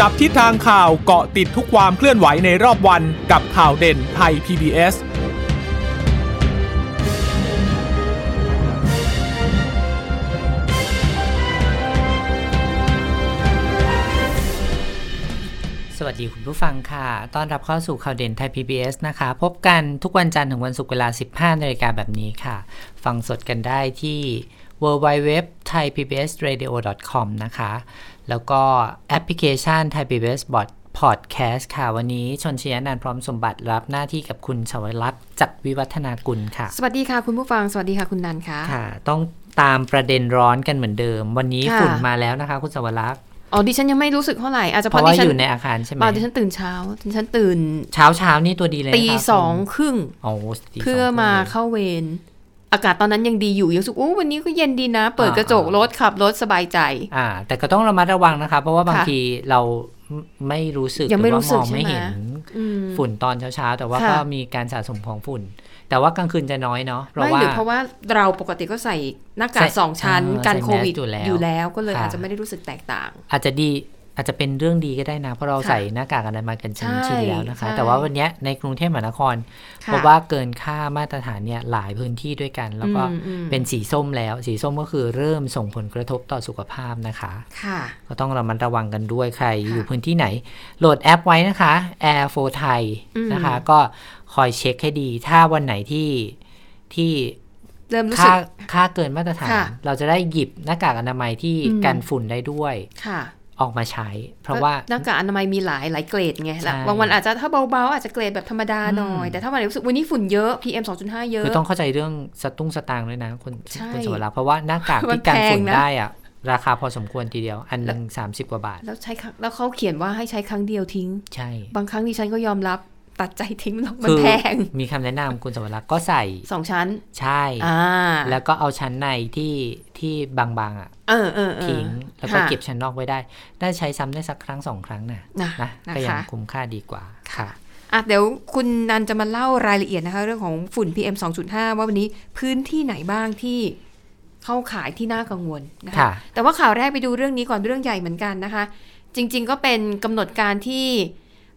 จับทิศทางข่าวเกาะติดทุกความเคลื่อนไหวในรอบวันกับข่าวเด่นไทย PBS สวัสดีคุณผู้ฟังค่ะ ต้อนรับเข้าสู่ข่าวเด่นไทย PBS นะคะ พบกันทุกวันจันทร์ถึงวันศุกร์เวลา 15นาฬิกาแบบนี้ค่ะ ฟังสดกันได้ที่ www thai pbs radio com นะคะ แล้วก็แอปพลิเคชัน Thai PBS Bot Podcast ค่ะ วันนี้ชนชยนันท์พร้อมสมบัติรับหน้าที่กับคุณชวรักษ์จักรวิวัฒนากุลค่ะ สวัสดีค่ะคุณผู้ฟัง สวัสดีค่ะคุณนันค่ะค่ะ ต้องตามประเด็นร้อนกันเหมือนเดิม วันนี้ค่ะฝุ่นมาแล้วนะคะคุณสวรักษ์อ๋อดิฉันยังไม่รู้สึกเท่าไหร่อาจจะเพเพราะราะดิว่าฉันอยู่ในอาคารใช่ไหมเปล่าดิฉันตื่นเช้าดิฉันตื่น เช้าเช้านี่ตัวดีเลยนะคะตีสองครึ่งโอ้ตีสงเพื่อมาครึ่งเข้าเวร อากาศตอนนั้นยังดีอยู่ยังรู้สุกโอ้วันนี้ก็เย็นดีนะ เปิดอ่ากระจกรถขับรถสบายใจ อ่า แต่ก็ต้องระมัดระวังนะคะ เพราะว่าบางค่ะทีเราไม่รู้สึกยังไม่หอรู้ว่าสึกมองไม่ใช่ไหมเห็นอืมฝุ่นตอนเช้าๆ แต่ว่าค่ะก็มีการสะสมของฝุ่น แต่ว่ากลางคืนจะน้อยเนาะเพราะไม่ว่าหรือเพราะว่าเราปกติก็ใส่หน้ากาใส่กสองชั้นเออกันใส่โควิดแมสอยู่แล้วอยู่แล้ว ก็เลยค่ะอาจจะไม่ได้รู้สึกแตกต่าง อาจจะดี อาจจะเป็นเรื่องดีก็ได้นะ เพราะเราค่ะใส่หน้ากากอนามัยกันชินใช่ชินแล้วนะคะใช่แต่ว่าวันเนี้ยในกรุงเทพมหานครค่ะเพราะว่าเกินค่ามาตรฐานเนี่ยหลายพื้นที่ด้วยกัน แล้วก็อืมอืมเป็นสีส้มแล้ว สีส้มก็คือเริ่มส่งผลกระทบต่อสุขภาพนะคะค่ะก็ต้องระมัดระวังกันด้วยใครค่ะอยู่พื้นที่ไหน โหลดแอปไว้นะคะ Air for Thai อืมนะคะ ก็คอยเช็คให้ดี ถ้าวันไหนที่ที่เริ่มรู้สึค่ากค่าเกินมาตรฐานค่ะเราจะได้หยิบหน้ากากอนามัยที่อืมกันฝุ่นได้ด้วย ค่ะ ออกมาใช้ เพราะว่าหน้ากากอนามัยมีหลายหลายเกรดไงใช่บางวันอาจจะถ้าเบาๆ อาจจะเกรดแบบธรรมดาหน่อยอืมแต่ถ้าวันไหนรู้สึกวันนี้ฝุ่นเยอะ PM 2.5 เยอะ คือต้องเข้าใจเรื่องสตุ้งสตางค์ด้วยนะคุณใช่คุณสวรักษ์เพราะว่าหน้ากากมันที่กันฝุ่นแพงนะได้อะราคาพอสมควรทีเดียว อันหนึ่งสามสิบกว่าบาท แล้วใช้ครั้งแล้วเขาเขียนว่าให้ใช้ครั้งเดียวทิ้ง ใช่ บางครั้งดิฉันก็ยอมรับตัดใจทิ้งหรอกมัคืนอแพง มีคำแนะนำคุณสวรักษ์ก็ใส่สองชั้น ใช่อ่าแล้วก็เอาชั้นในที่ ที่บางๆอะเออเออเออทิ้งแล้วก็ค่ะเก็บชั้นนอกไว้ได้ ได้ใช้ซ้ำได้สักครั้งสองครั้งนะนะนะนะคะก็ยังคุ้มค่าดีกว่าค่ะอะเดี๋ยวคุณนันจะมาเล่ารายละเอียดนะคะ เรื่องของฝุ่น PM 2.5 ว่าวันนี้พื้นที่ไหนบ้างที่เข้าขายที่น่ากังวลนะคะค่ะแต่ว่าข่าวแรกไปดูเรื่องนี้ก่อนเรื่องใหญ่เหมือนกันนะคะ จริง ๆ ก็เป็นกำหนดการที่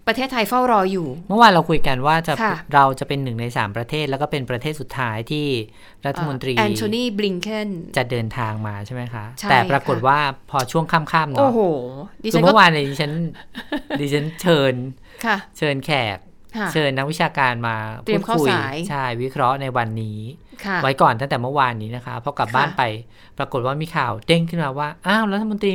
ประเทศไทยเฝ้ารออยู่ เมื่อวานเราคุยกันว่าจะค่ะเราจะเป็นหนึ่งในสามประเทศ แล้วก็เป็นประเทศสุดท้ายที่รัฐมนตรีแอนโทนีบลิงเคนจะเดินทางมาใช่ไหมคะใช่แต่ปรากฏค่ะว่าพอช่วงค่ำๆโอ้เนาะโหดิคืฉัอนเมื่ก็อวานเนี่ยดิฉันดิฉันเชิญค่ะเชิญแขกค่ะเชิญนักวิชาการมาเตรียมพูดเข้าคุยสายใช่วิเคราะห์ในวันนี้ค่ะไว้ก่อนตั้งแต่เมื่อวานนี้นะคะพอกลับค่ะบ้านไป ปรากฏว่ามีข่าวเด้งขึ้นมาว่าอ้าวรัฐมนตรี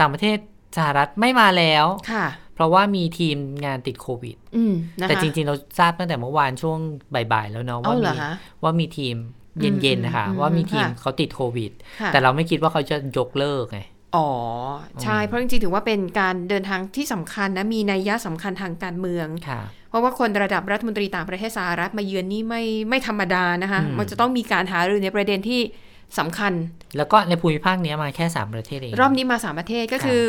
ต่างประเทศสหรัฐไม่มาแล้วค่ะ เพราะว่ามีทีมงานติดโควิดอืมนะคะแต่จริงๆ เราทราบตั้งแต่เมื่อวานช่วงบ่ายๆ แล้วเนาะเอาว่าเหรมีอคะว่ามีทีมเย็นๆนะคะอืมว่ามีทีมค่ะเขาติดโควิดค่ะแต่เราไม่คิดว่าเขาจะยกเลิกไงอ๋อ ใช่อืมเพราะจริงๆ ถือว่าเป็นการเดินทางที่สำคัญนะ มีนัยยะสำคัญทางการเมืองค่ะเพราะว่าคนระดับรัฐมนตรีต่างประเทศสหรัฐมาเยือนนี่ไม่ไม่ธรรมดานะคะอืมมันจะต้องมีการหารือในประเด็นที่สำคัญ แล้วก็ในภูมิภาคเนี้ยมาแค่สามประเทศเอง รอบนี้มาสามประเทศก็คือ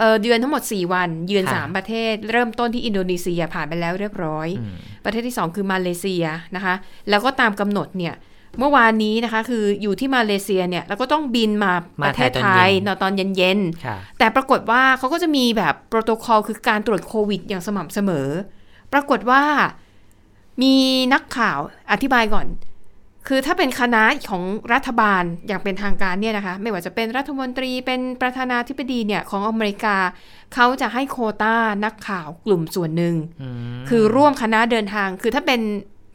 เอ่อเดือนทั้งหมด 4 วัน เยือนค่ะสามประเทศ เริ่มต้นที่อินโดนีเซียผ่านไปแล้วเรียบร้อยอืมประเทศที่ 2 คือมาเลเซียนะคะ แล้วก็ตามกำหนดเนี่ยเมื่อวานนี้นะคะ คืออยู่ที่มาเลเซียเนี่ยแล้วก็ต้องบินมาประเทศไทยในตอนเย็นค่ะๆแต่ปรากฏว่าเขาก็จะมีแบบโปรโตคอลคือการตรวจโควิดอย่างสม่ำเสมอ ปรากฏว่ามีนักข่าวอธิบายก่อน คือถ้าเป็นคณะของรัฐบาลอย่างเป็นทางการเนี่ยนะคะ ไม่ว่าจะเป็นรัฐมนตรีเป็นประธานาธิบดีเนี่ยของอเมริกา เขาจะให้โควต้านักข่าวกลุ่มส่วนหนึ่งอืมคือร่วมคณะเดินทาง คือถ้าเป็น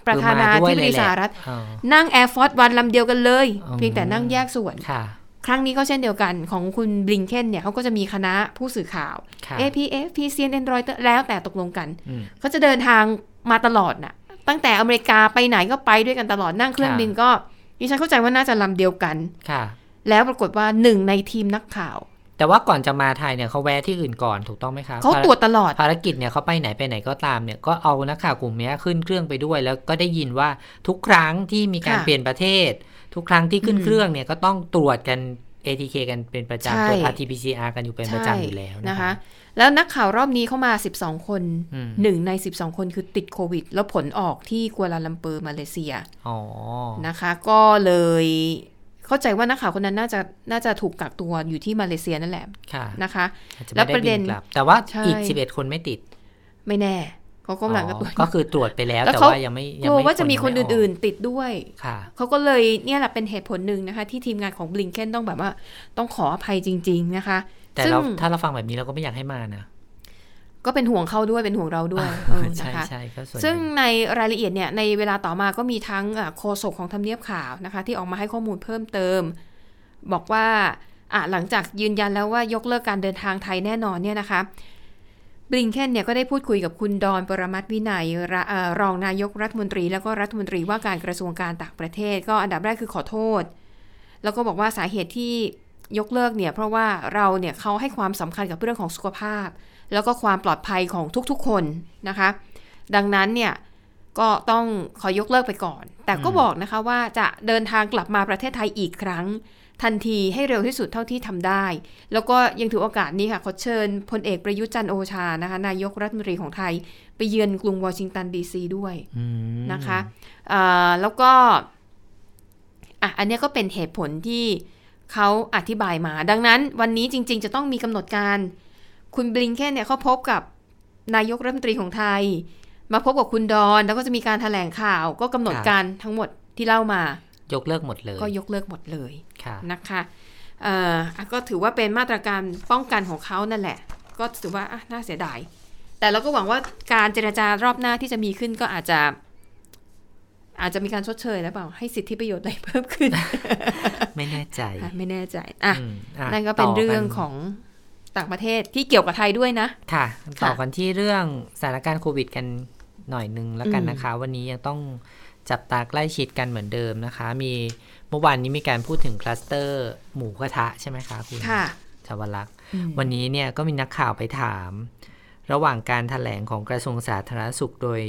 ประธานาธิบดีสหรัฐอ๋อนั่ง Air Force วันลำเดียวกันเลยอ๋อเพียงแต่นั่งแยกส่วนค่ะครั้งนี้ก็เช่นเดียวกันของคุณบลิงเคนเนี่ยเขาก็จะมีคณะผู้สื่อข่าวค่ะ AP AFP CNN Reuters แล้วแต่ตกลงกันอืมเขาจะเดินทางมาตลอดน่ะ ตั้งแต่อเมริกาไปไหนก็ไปด้วยกันตลอดนั่งเครื่องค่ะบินก็ดิฉันเข้าใจว่าน่าจะลำเดียวกันค่ะ แล้วปรากฏว่าหนึ่งในทีมนักข่าว แต่ว่าก่อนจะมาไทยเนี่ยเขาแวะที่อื่นก่อนถูกต้องไหมคะเขาตรวจตลอดภารกิจเนี่ยเขาไปไหนไปไหนก็ตามเนี่ยก็เอานักข่าวกลุ่มเนี้ยขึ้นเครื่องไปด้วย แล้วก็ได้ยินว่าทุกครั้งที่มีการค่ะเปลี่ยนประเทศ ทุกครั้งที่ขึ้นอืมเครื่องเนี่ยก็ต้องตรวจกัน ATK กันเป็นประใช่จำตรวจ RT-PCR กันอยู่เป็นประจำอยู่แล้วนะนะคะคะ แล้วนักข่าวรอบนี้เข้ามา 12 คนอืมหนึ่งใน 12 คนคือติดโควิด แล้วผลออกที่กัวลาลัมเปอร์มาเลเซียอ๋อนะคะ ก็เลยเข้าใจว่านักข่าวคนนั้นน่าจะน่าจะถูกกักตัวอยู่ที่มาเลเซียนั่นแหละค่ะนะคะอาจจะแล้ไม่วได้ประเด็บินนกลับแต่ว่าใช่อีก 11 คนไม่ติด ไม่แน่เขากำลังกับตัวอ๋อก็คือตรวจไปแล้วแล้วแต่เขาว่ายังไม่กยังลัวไม่ว่าจะมีคนไอื่น ๆ ติดด้วยๆค่ะเขาก็เลยเนี่ยแหละเป็นเหตุผลหนึ่งนะคะ ที่ทีมงานของบลิงเคนต้องแบบว่า ต้องขออภัยจริง ๆ นะคะ แต่ซึ่งเราถ้าเราฟังแบบนี้เราก็ไม่อยากให้มานะก็เป็นห่วงเขาด้วยเป็นห่วงเราด้วยเออใช่นะคะใช่ก็ส่วนซึ่งหนึ่ในรายละเอียดเนี่ยในเวลาต่อมาก็มีทั้งอะโฆษกของทำเนียบข่าวนะคะ ที่ออกมาให้ข้อมูลเพิ่มเติม บอกว่าอะหลังจากยืนยันแล้วว่ายกเลิกการเดินทางไทยแน่นอนเนี่ยนะคะบลิงเคนเนี่ยก็ได้พูดคุยกับคุณดอนปรมัตถ์วินัยระเอ่อรองนายกรัฐมนตรี แล้วก็รัฐมนตรีว่าการกระทรวงการต่างประเทศ ก็อันดับแรกคือขอโทษ แล้วก็บอกว่าสาเหตุที่ ยกเลิกเนี่ยเพราะว่าเราเนี่ยเขาให้ความสำคัญกับเรื่องของสุขภาพ แล้วก็ความปลอดภัยของทุกๆคนนะคะ ดังนั้นเนี่ยก็ต้องขอยกเลิกไปก่อน แต่ก็บอกนะคะว่าจะเดินทางกลับมาประเทศไทยอีกครั้ง ทันทีให้เร็วที่สุดเท่าที่ทำได้ แล้วก็ยังถือโอกาสนี้ค่ะขอเชิญพลเอกประยุทธ์จันทร์โอชานะคะนายกรัฐมนตรีของไทย ไปเยือนกรุงวอชิงตันดีซีด้วยอืมนะคะเอ่อแล้วก็อะอันเนี้ยก็เป็นเหตุผลที่ เขาอธิบายมา ดังนั้นวันนี้จริง ๆ จะต้องมีกำหนดการ คุณบลิงเคนเนี่ยเขาพบกับนายกรัฐมนตรีของไทย มาพบกับคุณดอน แล้วก็จะมีการถแถลงข่าว ก็กำหนดการทั้งหมดที่เล่ามา ยกเลิกหมดเลย ก็ยกเลิกหมดเลยค่ะนะคะเอ่ออะก็ถือว่าเป็นมาตรการป้องกันของเขานั่นแหละ ก็ถือว่าอะน่าเสียดาย แต่เราก็หวังว่าการเจรจารอบหน้าที่จะมีขึ้นก็อาจจะ อาจจะมีการชดเชยแล้วเปล่าให้สิทธิประโยชน์อะไรเพิ่มขึ้น ไม่แน่ใจอะไม่แน่ใจอะอืมอะนั่นก็เป็นต่เรื่องกันของต่างประเทศที่เกี่ยวกับไทยด้วยนะค่ะค่ะ ต่อกันที่เรื่องสถานการณ์โควิดกันหน่อยหนึ่งแล้วกันอืมนะคะ วันนี้ยังต้องจับตาใกล้ชิดกันเหมือนเดิมนะคะ มีเมื่อวานนี้มีการพูดถึงคลัสเตอร์หมูกระทะใช่ไหมคะคุณค่ะชาวลักษณ์อืมวันนี้เนี่ยก็มีนักข่าวไปถาม ระหว่างการถแถลงของกระทรวงสาธารณสุขโดย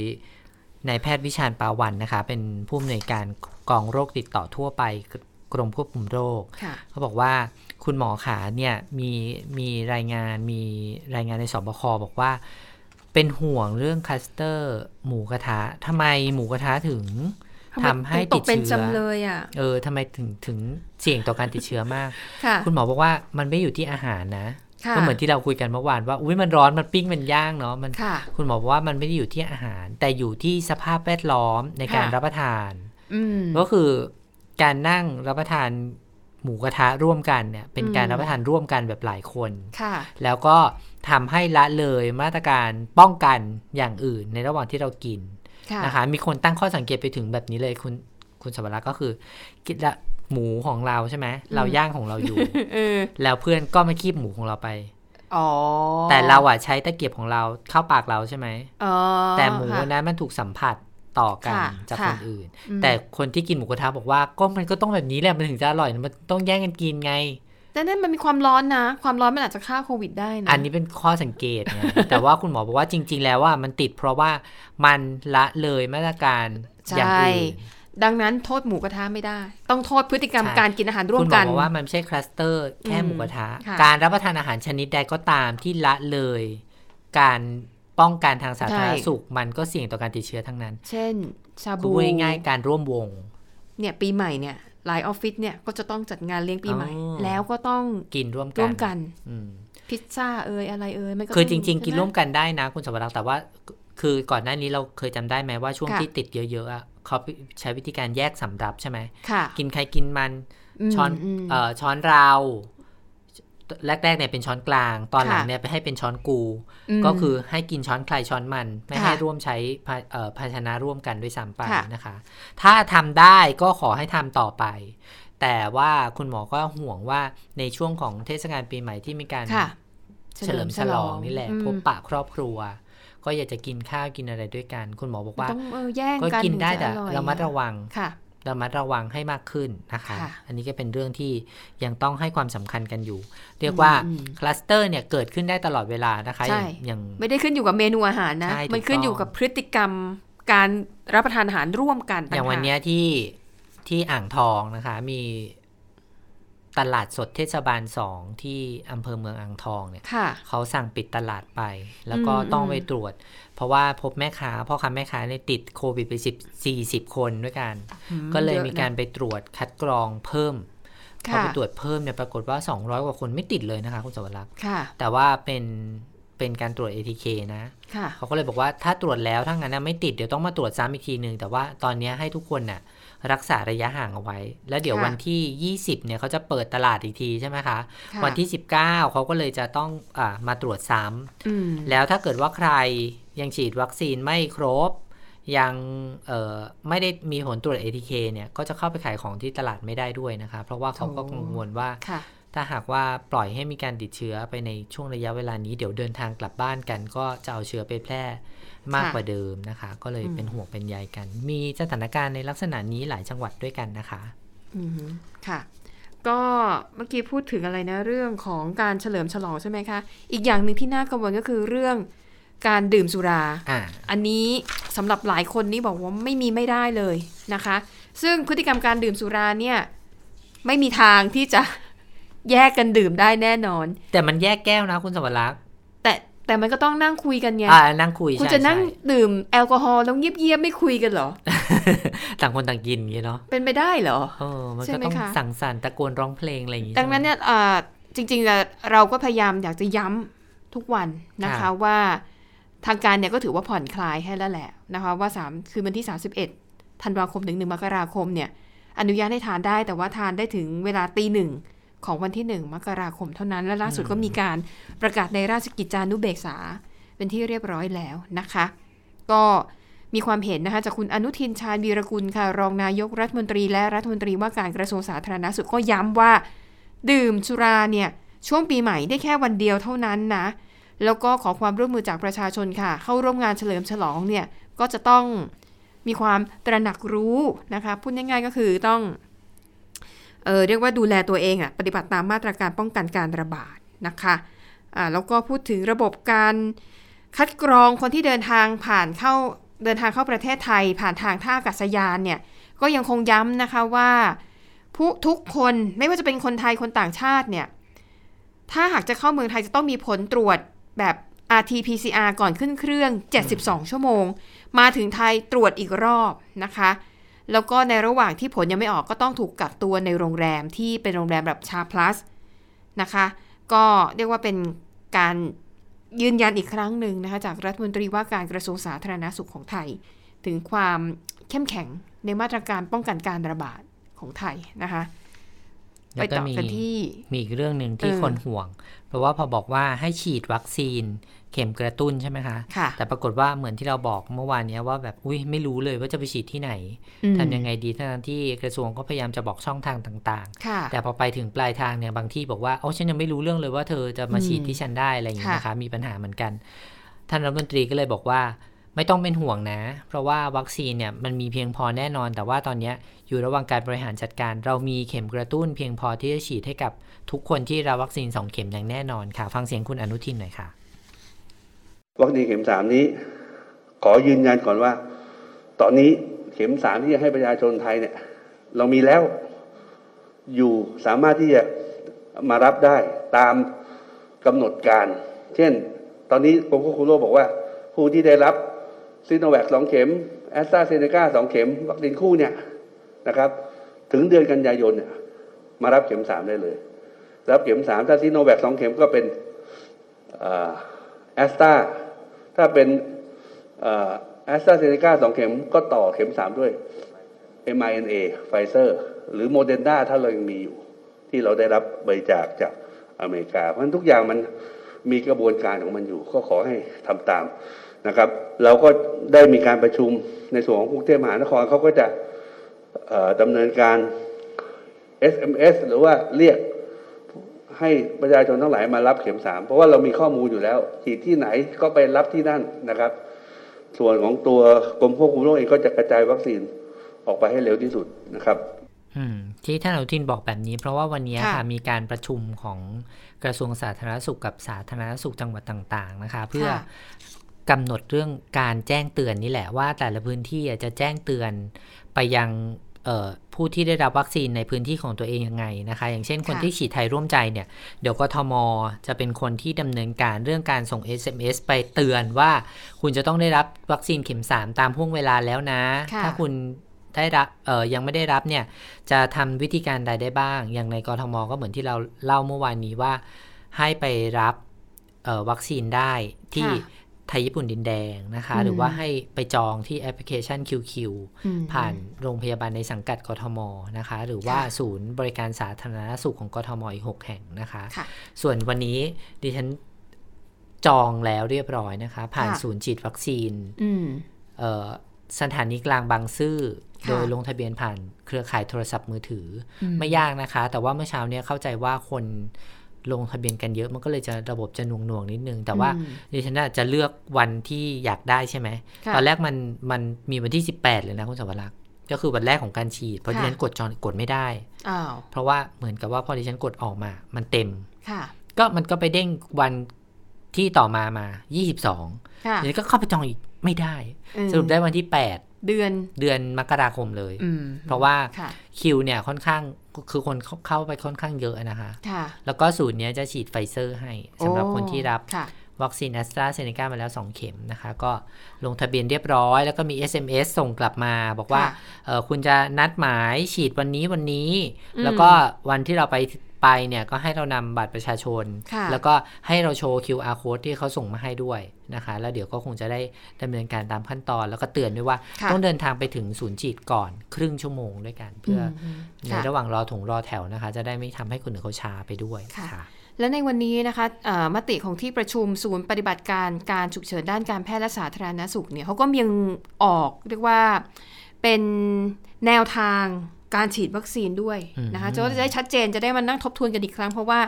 นายแพทย์วิชาญปาวันนะคะเป็นผู้อำนวยการกองโรคติดต่อทั่วไปกรมควบคุมโรคค่ะเขาบอกว่าคุณหมอขาเนี่ยมีมีรายงานมีรายงานในสบคบอกว่า เป็นห่วงเรื่องคลัสเตอร์ หมูกระทะทำไมหมูกระทะถึงทำให้ตติกดเป็นเชื้อจำเลยอะเออทำไมถึงถึงเสี่ยงต่อการติดเชื้อมากค่ะคุณหมอบอกว่ามันไม่อยู่ที่อาหารนะค่ะ ก็เหมือนที่เราคุยกันเมื่อวานว่าอุ้ยมันร้อนมันปิ้งมันย่างเนาะมันค่ะคุณหมอบอกว่ามันไม่ได้อยู่ที่อาหาร แต่อยู่ที่สภาพแวดล้อมในการค่ะรับประทานอืมก็คือการนั่งรับประทานหมูกระทะร่วมกันเนี่ย เป็นการอืมรับประทานร่วมกันแบบหลายคนค่ะ แล้วก็ทำให้ละเลยมาตรการป้องกันอย่างอื่นในระหว่างที่เรากินค่ะนะคะมีคนตั้งข้อสังเกตไปถึงแบบนี้เลยคุณคุณสวรักษ์ก็คือกินละ หมูของเราใช่ไหมเราย่างของเราอยู่เออแล้วเพื่อนก็มาคีบหมูของเราไปอ๋อแต่เราอะใช้ตะเกียบของเราเข้าปากเราใช่ไหมอ๋อแต่หมูค่ะนั้นมันถูกสัมผัสต่อกันค่ะจากค่ะคนอื่นอืมแต่คนที่กินหมูกระทะบอกว่าก็มันก็ต้องแบบนี้แหละมันถึงจะอร่อยนะมันต้องแย่งกันกินไงแต่นั่นมันมีความร้อนนะ ความร้อนมันอาจจะฆ่าโควิดได้นะ อันนี้เป็นข้อสังเกตไงแต่ว่าคุณหมอบอกว่าจริง ๆ แล้วว่ามันติดเพราะว่ามันละเลยมาตรการอย่างใช่อื่น ดังนั้นโทษหมูกระทะไม่ได้ ต้องโทษพฤติกรรมใช่การกินอาหารร่วคุมณหมกัอนบอกว่ามันไม่ใช่คลัสเตอร์แค่อืมหมูกระทะค่ะการรับประทานอาหารชนิดใดก็ตามที่ละเลย การป้องกันทางสาธารณสุขมันก็เสี่ยงต่อการติดเชื้อทั้งนั้น เช่น ชาพูบูดง่ายๆการร่วมวง เนี่ยปีใหม่เนี่ยหลายออฟฟิศเนี่ยก็จะต้องจัดงานเลี้ยงปีใหม่อ๋อแล้วก็ต้องกินร่วมกันร่วมกันอืมพิซซ่าเอ่ยอะไรเอ่ยมันก็คือจต้ริง ๆ กินใช่ไหร่วมกันได้นะ คุณสวรักษ์แต่ว่า คือก่อนหน้านี้เราเคยจำได้ไหมว่าช่วงค่ะที่ติดเยอะๆอะ เขาใช้วิธีการแยกสำรับใช่ไหมค่ะกินใครกินมันมช้อนมเอ่อช้อนเราแรกๆเนี่ยเป็นช้อนกลาง ตอนหลังค่ะเนี่ยไปให้เป็นช้อนกูมก็คือให้กินช้อนใครช้อนมัน ไม่ค่ะให้ร่วมใช้ภาเอ่อภาชนะร่วมกันด้วยซ้ำไปค่ะนะคะ ถ้าทำได้ก็ขอให้ทำต่อไป แต่ว่าคุณหมอก็ห่วงว่าในช่วงของเทศกาลปีใหม่ที่มีการค่ะเฉลิมฉลองนี่แหละอืมพบปะครอบครัว ก็อยากจะกินข้าวกินอะไรด้วยกัน คุณหมอบอกว่าต้องเออแย่งก็กันกินได้ถึงแต่จออยระมัดระวังค่ะระมัดระวังให้มากขึ้นนะคะค่ะอันนี้ก็เป็นเรื่องที่ยังต้องให้ความสำคัญกันอยู่ เรียกว่าอืมคลัสเตอร์เนี่ยเกิดขึ้นได้ตลอดเวลานะคะใช่อย่างอย่างไม่ได้ขึ้นอยู่กับเมนูอาหารนะใช่ถูกมันขึ้นอยู่ต้องกับพฤติกรรมการรับประทานอาหารร่วมกัน อย่างวันต่หกเนี้ยที่ที่อ่างทองนะคะ มี ตลาดสดเทศบาลสองที่อำเภอเมืองอ่างทองเนี่ยค่ะเขาสั่งปิดตลาดไป แล้วก็อืมต้องอืมไปตรวจ เพราะว่าพบแม่ค้าพ่อค้าแม่ค้าเนี่ยติดโควิดไปสิบสี่สิบคนด้วยกัน ก็เลยมีการไปตรวจคัดกรองเพิ่มพอไปตรวจเพิ่มเนี่ยปรากฏว่า 200 กว่าคนไม่ติดเลยนะคะคุณสวรักษ์ค่ะแต่ว่าเป็น เป็นการตรวจ ATK นะค่ะเขาก็เลยบอกว่าถ้าตรวจแล้วถ้างั้นนะไม่ติดเดี๋ยวต้องมาตรวจซ้ำอีกทีหนึ่งแต่ว่าตอนนี้ให้ทุกคนน่ะรักษาระยะห่างเอาไว้ แล้วเดี๋ยวค่ะวันที่ 20 เนี่ยเขาจะเปิดตลาดอีกทีใช่ไหมคะค่ะวันที่ 19 เขาก็เลยจะต้องอามาตรวจซ้ำอืมแล้วถ้าเกิดว่าใครยังฉีดวัคซีนไม่ครบ ยังเอ่อไม่ได้มีผลตรวจ ATK เนี่ย ก็จะเข้าไปขายของที่ตลาดไม่ได้ด้วยนะคะ เพราะว่าเขาก็โอ้กังวลว่าค่ะ ถ้าหากว่าปล่อยให้มีการติดเชื้อไปในช่วงระยะเวลานี้ เดี๋ยวเดินทางกลับบ้านกัน ก็จะเอาเชื้อไปแพร่มากค่ะกว่าเดิมนะคะ ก็เลยอืมเป็นห่วงเป็นใยกัน มีสถานการณ์ในลักษณะนี้หลายจังหวัดด้วยกันนะคะอืมค่ะ ก็เมื่อกี้พูดถึงอะไรนะเรื่องของการเฉลิมฉลองใช่ไหมคะ อีกอย่างหนึ่งที่น่ากังวลก็คือเรื่องการดื่มสุราอ่าอันนี้สำหรับหลายคนนี่บอกว่าไม่มีไม่ได้เลยนะคะ ซึ่งพฤติกรรมการดื่มสุราเนี่ยไม่มีทางที่จะ แยกกันดื่มได้แน่นอน แต่มันแยกแก้วนะคุณสวรักษ์แต่แต่มันก็ต้องนั่งคุยกันไงอ่านั่งคุยคุณใช่จะนั่งใช่ดื่มแอลกอฮอล์แล้วเงียบๆไม่คุยกันเหรอ ต่างคนต่างกินอย่างเงี้ยเนาะเป็นไปได้เหรอเออมันใช่ก็ไหมต้องคะสั่งสรรค์ตะโกนร้องเพลงอะไรอย่างงี้ดังนั้นเนี่ยเอ่อจริงๆอะเราก็พยายามอยากจะย้ำทุกวันนะคะว่าทางการเนี่ยก็ถือว่าผ่อนคลายให้แล้วแหละนะคะว่า3คือวันที่ 31ธันวาคมถึง1มกราคมเนี่ยอนุญาตให้ทานได้แต่ว่าทานได้ถึงเวลาตีหนึ่ง ของวันที่ 1 มกราคมเท่านั้น และล่าสุดก็มีการประกาศในราชกิจจานุเบกษา เป็นที่เรียบร้อยแล้วนะคะ ก็มีความเห็นนะคะจากคุณอนุทินชาญวีรกุลค่ะ รองนายกรัฐมนตรีและรัฐมนตรีว่าการกระทรวงสาธารณสุขก็ย้ำว่า ดื่มสุราเนี่ยช่วงปีใหม่ได้แค่วันเดียวเท่านั้นนะ แล้วก็ขอความร่วมมือจากประชาชนค่ะ เข้าร่วมงานเฉลิมฉลองเนี่ยก็จะต้องมีความตระหนักรู้นะคะพูดง่ายๆก็คือต้อง เออเรียกว่าดูแลตัวเองอะปฏิบัติตามมาตรการป้องกันการระบาดนะคะอ่าแล้วก็พูดถึงระบบการคัดกรองคนที่เดินทางผ่านเข้าเดินทางเข้าประเทศไทย ผ่านทางท่าอากาศยานเนี่ยก็ยังคงย้ำนะคะว่าผู้ทุกคนไม่ว่าจะเป็นคนไทยคนต่างชาติเนี่ยถ้าหากจะเข้าเมืองไทยจะต้องมีผลตรวจแบบ RT-PCR ก่อนขึ้นเครื่อง 72 ชั่วโมง มาถึงไทยตรวจอีกรอบนะคะ แล้วก็ในระหว่างที่ผลยังไม่ออกก็ต้องถูกกักตัวในโรงแรมที่เป็นโรงแรมแบบชาพลัสนะคะ ก็เรียกว่าเป็นการยืนยันอีกครั้งหนึ่งนะคะจากรัฐมนตรีว่าการกระทรวงสาธารณาสุขของไทย ถึงความเข้มแข็งในมาตรการป้องกันการระบาดของไทยนะคะ แล้วก็ต่อมีกันที่มีอีกเรื่องหนึ่งที่เออคนห่วง เพราะว่าพอบอกว่าให้ฉีดวัคซีน เข็มกระตุ้นใช่ไหมคะค่ะแต่ปรากฏว่าเหมือนที่เราบอกเมื่อวานเนี้ยว่าแบบอุ้ยไม่รู้เลยว่าจะไปฉีดที่ไหนอืมทำยังไงดีทั้งๆที่กระทรวงก็พยายามจะบอกช่องทางต่างค่ะๆแต่พอไปถึงปลายทางเนี่ยบางที่บอกว่าโอ้ฉันยังไม่รู้เรื่องเลยว่าเธอจะมาฉีดอืมที่ฉันได้อะไรอย่างเงี้ยค่ะนะคะมีปัญหาเหมือนกัน ท่านรัฐมนตรีก็เลยบอกว่าไม่ต้องเป็นห่วงนะ เพราะว่าวัคซีนเนี่ยมันมีเพียงพอแน่นอน แต่ว่าตอนเนี้ย อยู่ระหว่างการบริหารจัดการ เรามีเข็มกระตุ้นเพียงพอที่จะฉีดให้กับทุกคนที่รับวัคซีนสองเข็มอย่างแน่นอนค่ะ ฟังเสียงคุณอนุทินหน่อยค่ะ วัคซีนเข็มสามนี้ ขอยืนยันก่อนว่า ตอนนี้เข็มสามที่จะให้ประชาชนไทยเนี่ย เรามีแล้วอยู่สามารถที่จะมารับได้ตามกำหนดการ เช่น ตอนนี้กรมควบคุมโรคบอกว่า ผู้ที่ได้รับซีโนแวคสองเข็มแอสตราเซเนกาสองเข็มวัคซีนคู่เนี่ย นะครับ ถึงเดือนกันยายนเนี่ยมารับเข็มสามได้เลย รับเข็มสามถ้าซีโนแวคสองเข็มก็เป็นแอสตราถ้าเป็นแอสตราเซเนกาสองเข็มก็ต่อเข็มสามด้วย mRNA ไฟเซอร์หรือโมเดอร์นาถ้าเรายังมีอยู่ ที่เราได้รับบริจาคจากอเมริกา เพราะฉะนั้นทุกอย่างมันมีกระบวนการของมันอยู่ ก็ขอให้ทำตามนะครับ เราก็ได้มีการประชุมในส่วนของกรุงเทพมหานครเขาก็จะ ดำเนินการ SMS หรือว่าเรียกให้ประชาชนทั้งหลายมารับเข็มสามเพราะว่าเรามีข้อมูลอยู่แล้วฉีดที่ไหนก็ไปรับที่นั่นนะครับ ส่วนของตัวกรมควบคุมโรคเองก็จะกระจายวัคซีนออกไปให้เร็วที่สุดนะครับอืมที่ท่านอนุทินบอกแบบนี้ เพราะว่าวันนี้ค่ะค่ะมีการประชุมของกระทรวงสาธารณสุขกับสาธารณสุขจังหวัดต่างๆนะคะ เพื่อค่ะกำหนดเรื่องการแจ้งเตือนนี่แหละว่าแต่ละพื้นที่อะจะแจ้งเตือนไปยังเอ่อ ผู้ที่ได้รับวัคซีนในพื้นที่ของตัวเองยังไงนะคะ อย่างเช่นคนค่ะที่ฉีดไทยร่วมใจเนี่ยเดี๋ยวกทม จะเป็นคนที่ดำเนินการเรื่องการส่ง SMS ไปเตือนว่า คุณจะต้องได้รับวัคซีนเข็ม 3 ตามห่วงเวลาแล้วนะค่ะถ้าคุณได้รับเออยังไม่ได้รับเนี่ยจะทำวิธีการใดได้บ้าง อย่างในกรทม ก็เหมือนที่เราเล่าเมื่อวานนี้ว่าให้ไปรับเอ่อวัคซีนได้ที่ค่ะ ไทยญี่ปุ่นดินแดงนะคะอืมหรือว่าให้ไปจองที่แอปพลิเคชัน QQ อืมผ่านโรงพยาบาลในสังกัดกทมนะคะ หรือว่าค่ะศูนย์บริการสาธารณสุขของกทมอีก 6 แห่งนะคะค่ะส่วนวันนี้ดิฉันจองแล้วเรียบร้อยนะคะ ผ่านค่ะศูนย์ฉีดวัคซีนอืมเอ่อสถานีกลางบางซื่อค่ะโดยลงทะเบียนผ่านเครือข่ายโทรศัพท์มือถืออมไม่ยากนะคะ แต่ว่าเมื่อเช้าเนี้ยเข้าใจว่าคน ลงทะเบียนกันเยอะมันก็เลยจะระบบจะหน่วงหน่วงๆนิดนึง แต่ว่าอืมดิฉันน่ะจะเลือกวันที่อยากได้ใช่ไหมค่ะตอนแรกมันมันมีวันที่ 18 เลยนะคุณสวรักษ์ก็คือวันแรกของการฉีด เพราะค่ะดิฉันกดจองกดไม่ได้อ้าวเพราะว่าเหมือนกับว่าพอดิฉันกดออกมา มันเต็มค่ะก็มันก็ไปเด้งวันที่ต่อมามา 22ค่ะเดี๋ยวก็เข้าไปจองอีกไม่ได้อืมสรุปได้วันที่ 8 เดือนเดือนมกราคมเลยอืมเพราะว่าค่ะคิวเนี่ยค่อนข้าง คือคนเข้าเข้าไปค่อนข้างเยอะนะคะค่ะแล้วก็ศูนย์เนี้ยจะฉีดไฟเซอร์ให้สำหรับคนที่รับค่ะ วัคซีนแอสตราเซเนกามาแล้ว 2 เข็มนะคะ ก็ลงทะเบียนเรียบร้อย แล้วก็มี SMS ส่งกลับมา บอกว่าค่ะเออคุณจะนัดหมายฉีดวันนี้วันนี้อืมแล้วก็วันที่เราไปไปเนี่ยก็ให้เรานำบัตรประชาชนค่ะแล้วก็ให้เราโชว์ QR code ที่เขาส่งมาให้ด้วยนะคะ แล้วเดี๋ยวก็คงจะได้ดำเนินการตามขั้นตอน แล้วก็เตือนด้วยว่าค่ะต้องเดินทางไปถึงศูนย์ฉีดก่อนครึ่งชั่วโมงด้วยกัน เพื่ออมในค่ะระหว่างรอถงรอแถวนะคะ จะได้ไม่ทำให้คนอื่นเขาช้าไปด้วยค่ะค่ะ และในวันนี้นะคะเอ่อมติของที่ประชุมศูนย์ปฏิบัติการการฉุกเฉินด้านการแพทย์และสาธารณสุขเนี่ยเขาก็ยังออกเรียกว่าเป็นแนวทางการฉีดวัคซีนด้วยนะคะอืมจะได้ชัดเจนจะได้มานั่งทบทวนกันอีกครั้ง เพราะว่า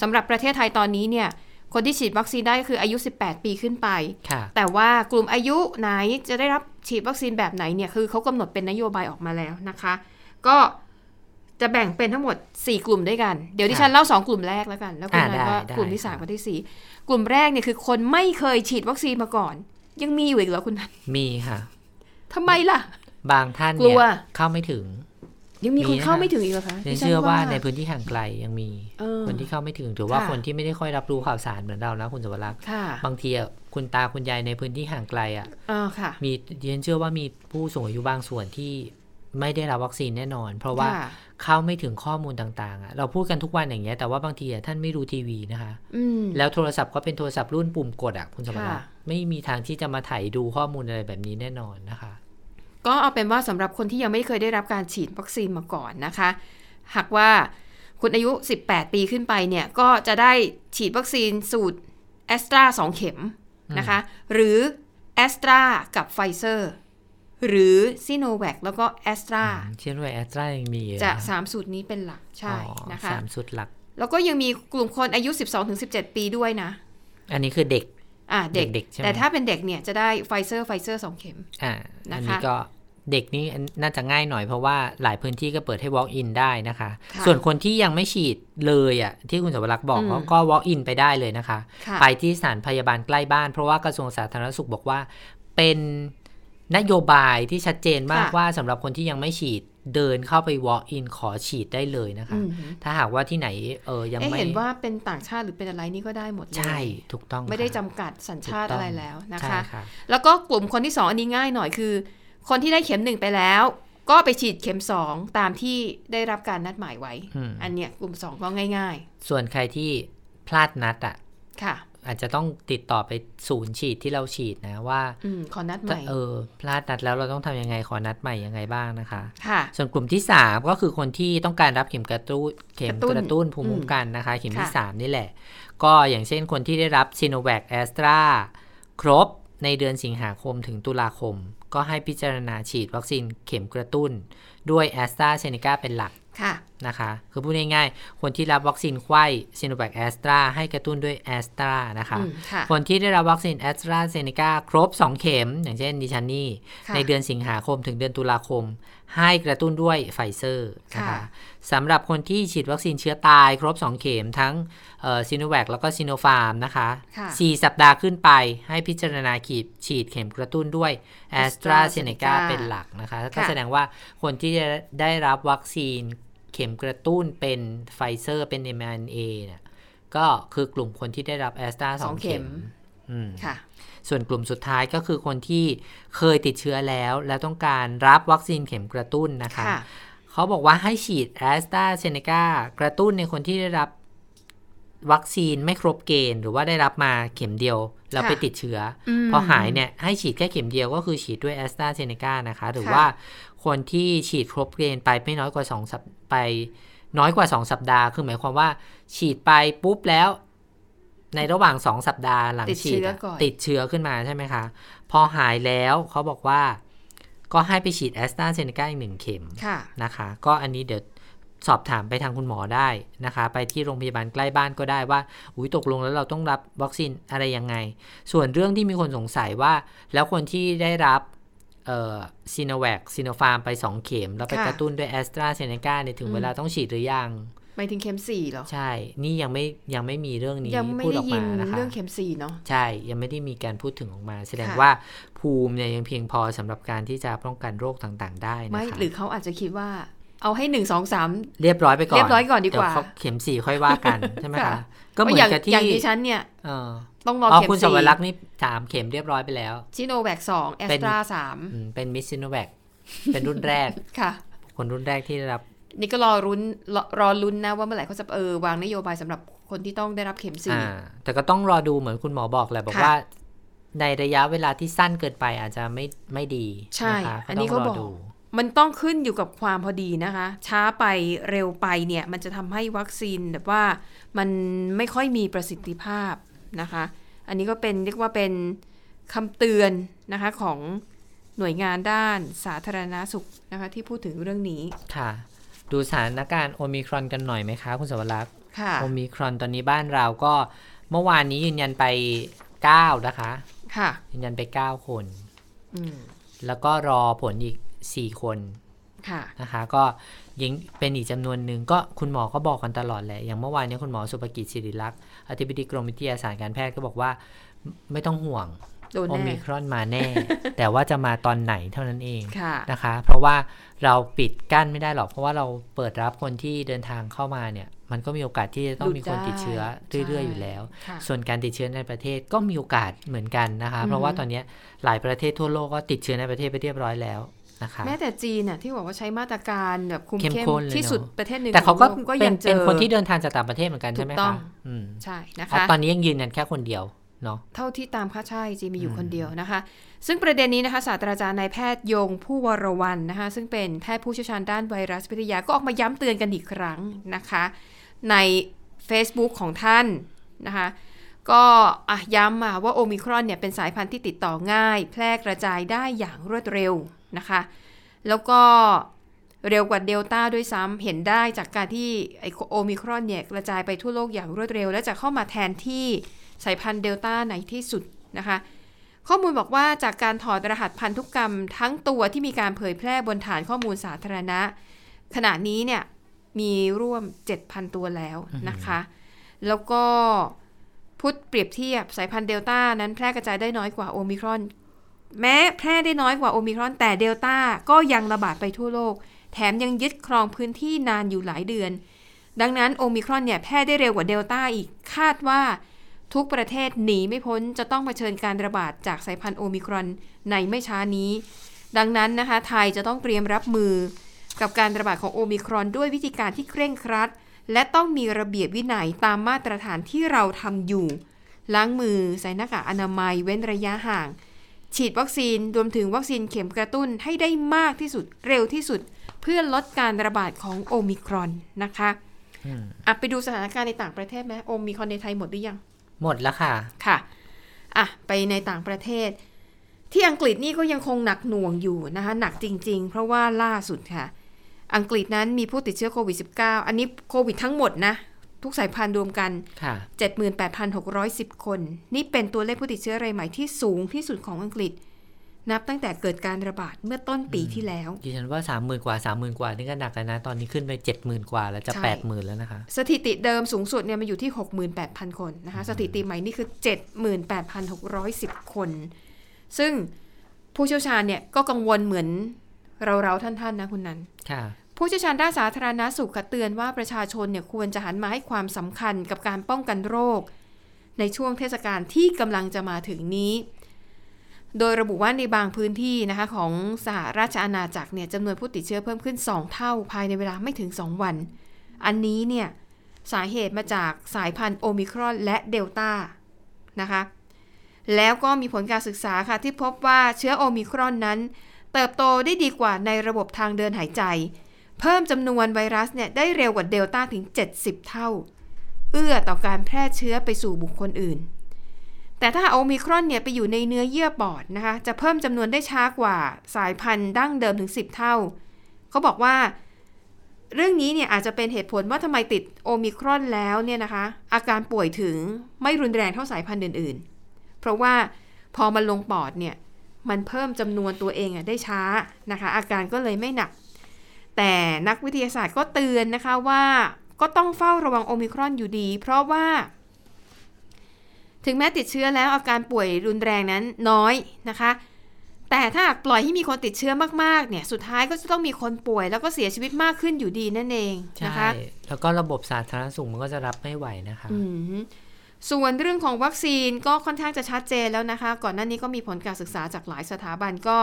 สำหรับประเทศไทยตอนนี้เนี่ยคนที่ฉีดวัคซีนได้ก็คืออายุ 18 ปีขึ้นไปค่ะแต่ว่ากลุ่มอายุไหนจะได้รับฉีดวัคซีนแบบไหนเนี่ยคือเขากำหนดเป็นนโยบายออกมาแล้วนะคะ ก็ จะแบ่งเป็นทั้งหมด 4 กลุ่มด้วยกัน เดี๋ยวดิฉันเล่า 2 กลุ่มแรกแล้วกัน แล้วคุณอ่านันก็ได้กลุ่มที่ได้3กับที่ 4 กลุ่มแรกเนี่ยคือคนไม่เคยฉีดวัคซีนมาก่อน ยังมีอยู่อีกเหรอคุณนันมีค่ะทำไมล่ะ บางท่านกลัเนี่วยเข้าไม่ถึง ยังมีคนมีนะคะเข้าไม่ถึงอีกเหรอคะฉันดิฉัเชื่อว่าในในพื้นที่ห่างไกลยังมีเออคนที่เข้าไม่ถึงหรือว่าค่ะคนที่ไม่ได้ค่อยรับรู้ข่าวสารเหมือนเรานะคุณสวรักษ์ค่ะบางทีอะคุณตาคุณยายในพื้นที่ห่างไกลอะเออค่ะมีดิฉันเชื่อว่ามีผู้สูงอายุบางส่วนที่ ไม่ได้รับวัคซีนแน่นอน เพราะว่าค่ะเข้าไม่ถึงข้อมูลต่างๆอะเราพูดกันทุกวันอย่างเงี้ยแต่ว่าบางทีอะท่านไม่ดูทีวีนะคะอืมแล้วโทรศัพท์ก็เป็นโทรศัพท์รุ่นปุ่มกดอะคุณสมบัติค่ะไม่มีทางที่จะมาถ่ายดูข้อมูลอะไรแบบนี้แน่นอนนะคะ ก็เอาเป็นว่าสำหรับคนที่ยังไม่เคยได้รับการฉีดวัคซีนมาก่อนนะคะ หากว่าคุณอายุ 18 ปีขึ้นไปเนี่ยก็จะได้ฉีดวัคซีนสูตรแอสตราสองเข็มนะคะ หรือแอสตรากับไฟเซอร์ หรือซีโนแวคแล้วก็แอสตราเช่นว่าแอสตรายังมีอยู่จะน3สูตรนี้เป็นหลักใช่อ๋อนะคะสามสูตรหลัก แล้วก็ยังมีกลุ่มคนอายุ 12-17 ปีด้วยนะ อันนี้คือเด็กอ่าเด็กเด็กๆใช่ไหมแต่ถ้าเป็นเด็กเนี่ยจะได้ไฟเซอร์ไฟเซอร์สองเข็มอ่านะคะอันนี้ก็เด็กนี่น่าจะง่ายหน่อยเพราะว่าหลายพื้นที่ก็เปิดให้ walk in ได้นะคะค่ะส่วนคนที่ยังไม่ฉีดเลยอะที่คุณสวรักษ์บอกอืมเขาก็ walk in ไปได้เลยนะคะค่ะไปที่สถานพยาบาลใกล้บ้าน เพราะว่ากระทรวงสาธารณสุขบอกว่าเป็น นโยบายที่ชัดเจนมากค่ะว่าสำหรับคนที่ยังไม่ฉีดเดินเข้าไป walk in ขอฉีดได้เลยนะคะอืมถ้าหากว่าที่ไหนเออยังเอ๊ะไม่เห็นว่าเป็นต่างชาติหรือเป็นอะไรนี่ก็ได้หมดเลยใช่ถูกต้องไม่ได้ค่ะจำกัดสัญชาติถูกต้งอะไรแล้วนะใช่คะค่ะแล้วก็กลุ่มคนที่สองอันนี้ง่ายหน่อยคือ คนที่ได้เข็มหนึ่งไปแล้ว ก็ไปฉีดเข็มสองตามที่ได้รับการนัดหมายไว้อืมอันเนี้ยกลุ่มสองก็ง่ายส่วนใครที่พลาดนัดอะๆค่ะ อาจจะต้องติดต่อไปศูนย์ฉีดที่เราฉีดนะว่าอืมขอนัดใหม่เออพลาดนัดแล้วเราต้องทำยังไงขอนัดใหม่ยังไงบ้างนะคะค่ะส่วนกลุ่มที่ 3 ก็คือคนที่ต้องการรับเข็มกระตุ้นเข็มกระตุ้นกระตุ้นภูมิคุ้มอืมกันนะคะ เข็มที่ค่ะ3นี่แหละ ก็อย่างเช่นคนที่ได้รับซีโนแวคแอสตราครบในเดือนสิงหาคมถึงตุลาคม ก็ให้พิจารณาฉีดวัคซีนเข็มกระตุ้น ด้วยแอสตราเซเนกาเป็นหลัก ค่ะนะคะ คือพูดง่ายๆ คนที่รับวัคซีนไขว้ซีโนแวคแอสตราให้กระตุ้นด้วยแอสตรานะคะอืมค่ะคนที่ได้รับวัคซีนแอสตราเซเนกาครบ 2 เข็ม อย่างเช่นดิฉันนี่ค่ะในเดือนสิงหาคมถึงเดือนตุลาคมให้กระตุ้นด้วยไฟเซอร์นะค่ะคะสำหรับคนที่ฉีดวัคซีนเชื้อตายครบ 2 เข็มทั้งซีโนแวคแล้วก็ซีโนฟาร์มนะคะค่ะ4สัปดาห์ขึ้นไปให้พิจารณาขีดฉีดเข็มกระตุ้นด้วยแอสตราเซเนกา AstraZeneca เป็นหลักนะคะก็ค่ะแสดงว่าคนที่จะได้รับวัคซีนเข็มกระตุ้นเป็นไฟเซอร์เป็น mRNA เนี่ยก็คือกลุ่มคนที่ได้รับแอสตราสสอองงเข็มเข็มอืม ค่ะ ส่วนกลุ่มสุดท้ายก็คือคนที่เคยติดเชื้อแล้ว และต้องการรับวัคซีนเข็มกระตุ้นนะคะค่ะเขาบอกว่าให้ฉีดแอสตราเซเนกากระตุ้นในคนที่ได้รับวัคซีนไม่ครบเกณฑ์ หรือว่าได้รับมาเข็มเดียว แล้วค่ะไปติดเชื้ออมพอหายเนี่ยให้ฉีดแค่เข็มเดียวก็คือฉีดด้วยแอสตราเซเนกานะคะ หรือค่ะว่าคนที่ฉีดครบเกณฑ์ไปไม่น้อยกว่า2สัปไปน้อยกว่า 2 สัปดาห์ คือหมายความว่า ฉีดไปปุ๊บแล้ว ในระหว่าง2สัปดาห์หลังติดฉีเชื้ดออะก่อนติดเชื้อขึ้นมาใช่ไหมคะ พอหายแล้วเขาบอกว่า ก็ให้ไปฉีดแอสตราเซเนกาอีกหนึ่งเข็มค่ะนะคะ ก็อันนี้เดี๋ยวสอบถามไปทางคุณหมอได้นะคะ ไปที่โรงพยาบาลใกล้บ้านก็ได้ว่า อุ้ยตกลงแล้วเราต้องรับวัคซีนอะไรยังไง ส่วนเรื่องที่มีคนสงสัยว่า แล้วคนที่ได้รับเอ่อซีโนแวคซีโนฟาร์มไป 2 เข็ม แล้วไปค่ะกระตุ้นด้วยแอสตราเซเนกาเนี่ยถึงอืมเวลาต้องฉีดหรือยัง ไปถึงเข็มสี่เหรอ ใช่ นี่ยังไม่ยังไม่มีเรื่องนี้ยังไม่พูดอได้อกยิมานนะคะเรื่องเข็มสี่เนาะ ใช่ ยังไม่ได้มีการพูดถึงออกมา แสดงค่ะว่าภูมิเนี่ยยังเพียงพอสำหรับการที่จะป้องกันโรคต่างๆ ได้นะคะไม่หรือเขาอาจจะคิดว่าเอาให้หนึ่งสองสามเรียบร้อยไปก่อนเรียบร้อยก่อนดีกว่าเเขเข็มสี่ค่อยว่ากันใช่ไหมค่ะคะก็เหมืออย่างนกับที่อย่างดิฉันเนี่ยเออต้องรออ๋อเข็มคุณสสี่วรักษ์นี่สามเข็มเรียบร้อยไปแล้วชิโนแวคสองแอเป็สนตราสามอืมเป็นมิสซิโนแวคเป็นรุ่นแรกค่ะ คนรุ่นแรกที่ได้รับ นี่ก็รอรุ้นรอรอลุ้นนะว่าเมื่อไหร่เขาจะเออวางนโยบายสำหรับคนที่ต้องได้รับเข็มสี่อ่าแต่ก็ต้องรอดูเหมือนคุณหมอบอกแหละบอกค่ะว่า ในระยะเวลาที่สั้นเกินไปอาจจะไม่ไม่ดีใช่นะคะอันนี้เขาต้งรบอกดูมันต้องขึ้นอยู่กับความพอดีนะคะ ช้าไปเร็วไปเนี่ย มันจะทำให้วัคซีนแบบว่ามันไม่ค่อยมีประสิทธิภาพนะคะ อันนี้ก็เป็นเรียกว่าเป็นคำเตือนนะคะของหน่วยงานด้านสาธารณาสุขนะคะ ที่พูดถึงเรื่องนี้ค่ะ ดูสถานการณ์โอมิครอนกันหน่อยไหมคะ คุณสวรักษ์ค่ะโอมิครอนตอนนี้บ้านเราก็เมื่อวานนี้ยืนยันไป 9 นะคะ ค่ะ ยืนยันไป 9 คนอืมแล้วก็รอผลอีก 4 คน ค่ะ นะคะ ก็ยังเป็นอีกจำนวนหนึ่งก็คุณหมอก็บอกกันตลอดแหละ อย่างเมื่อวานนี้คุณหมอสุภกิจศิริลักษณ์อธิบดีกรมวิทยาศาสตร์การแพทย์ก็บอกว่าไม่ไม่ต้องห่วงโดนโอแน่มิครอนมาแน่ แต่ว่าจะมาตอนไหนเท่านั้นเองค่ะนะคะ เพราะว่าเราปิดกั้นไม่ได้หรอก เพราะว่าเราเปิดรับคนที่เดินทางเข้ามาเนี่ย มันก็มีโอกาสที่จะต้องมีคนติดเชื้อหลุดได้เรื่อยๆอยู่แล้วค่ะส่วนการติดเชื้อในประเทศก็มีโอกาสเหมือนกันนะคะอือฮึเพราะว่าตอนนี้หลายประเทศทั่วโลกก็ติดเชื้อในประเทศไปเรียบร้อยแล้วนะคะแม้แต่จีนน่ะที่บอกว่าใช้มาตรการแบบคุมเข้มเข้มข้นเลยที่สุดเนอะประเทศหนึ่งแต่เขาก็ของโลก็เป็ยันงเจเป็นอคนที่เดินทางจากต่างประเทศเหมือนกันใช่ไหมถูกต้อคะงอืมใช่นะอะคะตอนนี้ยังยืนยันแค่คนเดียว เนาะเท่าที่ตามค่าใช่จีนมีอยู่อืมคนเดียวนะคะ ซึ่งประเด็นนี้นะคะศาสตราจารย์นายแพทย์ยงผู้วรวันนะคะ ซึ่งเป็นแพทย์ผู้เชี่ยวชาญด้านไวรัสวิทยาก็ออกมาย้ำเตือนกันอีกครั้งนะคะ ใน Facebook ของท่านนะคะก็อะย้ำมาว่าโอมิครอนเนี่ยเป็นสายพันธุ์ที่ติดต่อง่าย แพร่กระจายได้อย่างรวดเร็วนะคะ แล้วก็เร็วกว่าเดลต้าด้วยซ้ำเห็นได้จากการที่ไอโอมิครอนเนี่ยกระจายไปทั่วโลกอย่างรวดเร็ว และจะเข้ามาแทนที่ สายพันธุ์เดลต้าในที่สุดนะคะ ข้อมูลบอกว่าจากการถอดรหัสพันธุกรรม ทั้งตัวที่มีการเผยแพร่บนฐานข้อมูลสาธารณะ ขณะนี้เนี่ยมีร่วม 7,000 ตัวแล้วนะคะ แล้วก็พุทธเปรียบเทียบสายพันธุ์เดลต้านั้นแพร่กระจายได้น้อยกว่าโอมิครอน แม้แพร่ได้น้อยกว่าโอมิครอน แต่เดลต้าก็ยังระบาดไปทั่วโลก แถมยังยึดครองพื้นที่นานอยู่หลายเดือน ดังนั้นโอมิครอนเนี่ยแพร่ได้เร็วกว่าเดลต้าอีกคาดว่า ทุกประเทศหนีไม่พ้นจะต้องเผชิญการระบาดจากสายพันธุ์โอมิครอนในไม่ช้านี้ ดังนั้นนะคะ ไทยจะต้องเตรียมรับมือ กับการระบาดของโอมิครอนด้วยวิธีการที่เคร่งครัด และต้องมีระเบียบวินัยตามมาตรฐานที่เราทำอยู่ ล้างมือใส่หน้ากากอนามัยเว้นระยะห่าง ฉีดวัคซีนรวมถึงวัคซีนเข็มกระตุ้นให้ได้มากที่สุดเร็วที่สุด เพื่อลดการระบาดของโอมิครอนนะคะอืมอะไปดูสถานการณ์ในต่างประเทศไหมโอมิครอนในไทยหมดหรือยัง หมดแล้วค่ะ ค่ะ อะ ไปในต่างประเทศ ที่อังกฤษนี่ก็ยังคงหนักหน่วงอยู่นะคะ หนักจริง ๆ เพราะว่าล่าสุดค่ะ อังกฤษนั้นมีผู้ติดเชื้อโควิด -19 อันนี้โควิดทั้งหมดนะ ทุกสายพันธุ์รวมกันค่ะ78,610 คน นี่เป็นตัวเลขผู้ติดเชื้อรายใหม่ที่สูงที่สุดของอังกฤษ นับตั้งแต่เกิดการระบาดเมื่อต้นปีที่แล้วดิฉันว่าสามหมื่นกว่าสามหมื่นกว่านี่ก็หนักแล้วนะ ตอนนี้ขึ้นไปเจ็ดหมื่นกว่าแล้วจะใช่แปดหมื่นแล้วนะคะ สถิติเดิมสูงสุดเนี่ยมันอยู่ที่ 68,000 คนนะคะ สถิติใหม่นี่คือ 78,610 คน ซึ่งผู้เชี่ยวชาญเนี่ยก็กังวลเหมือนเราๆท่านๆนะคุณนันค่ะผู้เชี่ยวชาญด้านสาธารณาสุขค่ะเตือนว่าประชาชนเนี่ยควรจะหันมาให้ความสำคัญกับการป้องกันโรค ในช่วงเทศกาลที่กำลังจะมาถึงนี้ โดยระบุว่าในบางพื้นที่นะคะของสหราชอาณาจักรเนี่ยจำนวนผู้ติดเชื้อเพิ่มขึ้น 2 เท่าภายในเวลาไม่ถึง 2 วัน อันนี้เนี่ยสาเหตุมาจากสายพันธุ์โอมิครอนและเดลต้านะคะแล้วก็มีผลการศึกษาค่ะที่พบว่าเชื้อโอมิครอนนั้น เติบโตได้ดีกว่าในระบบทางเดินหายใจ เพิ่มจำนวนไวรัสเนี่ยได้เร็วกว่าเดลต้าถึง 70 เท่า เอื้อต่อการแพร่เชื้อไปสู่บุคคลอื่น แต่ถ้าโอมิครอนเนี่ยไปอยู่ในเนื้อเยื่อปอดนะคะ จะเพิ่มจำนวนได้ช้ากว่าสายพันธุ์ดั้งเดิมถึง 10 เท่า เขาบอกว่า เรื่องนี้เนี่ยอาจจะเป็นเหตุผลว่าทำไมติดโอมิครอนแล้วเนี่ยนะคะ อาการป่วยถึงไม่รุนแรงเท่าสายพันธุ์อื่น ๆ เพราะว่าพอมันลงปอดเนี่ยมันเพิ่มจำนวนตัวเองอะได้ช้านะคะ อาการก็เลยไม่หนัก แต่นักวิทยาศาสตร์ก็เตือนนะคะว่าก็ต้องเฝ้าระวังโอมิครอนอยู่ดี เพราะว่า ถึงแม้ติดเชื้อแล้วอาการป่วยรุนแรงนั้นน้อยนะคะ แต่ถ้าหากปล่อยให้มีคนติดเชื้อมากๆเนี่ยสุดท้ายก็จะต้องมีคนป่วย แล้วก็เสียชีวิตมากขึ้นอยู่ดีนั่นเองใช่นะคะแล้วก็ระบบสาธารณสุขมันก็จะรับไม่ไหวนะคะอืมส่วนเรื่องของวัคซีนก็ค่อนข้างจะชัดเจนแล้วนะคะ ก่อนหน้านี้ก็มีผลการศึกษาจากหลายสถาบันก็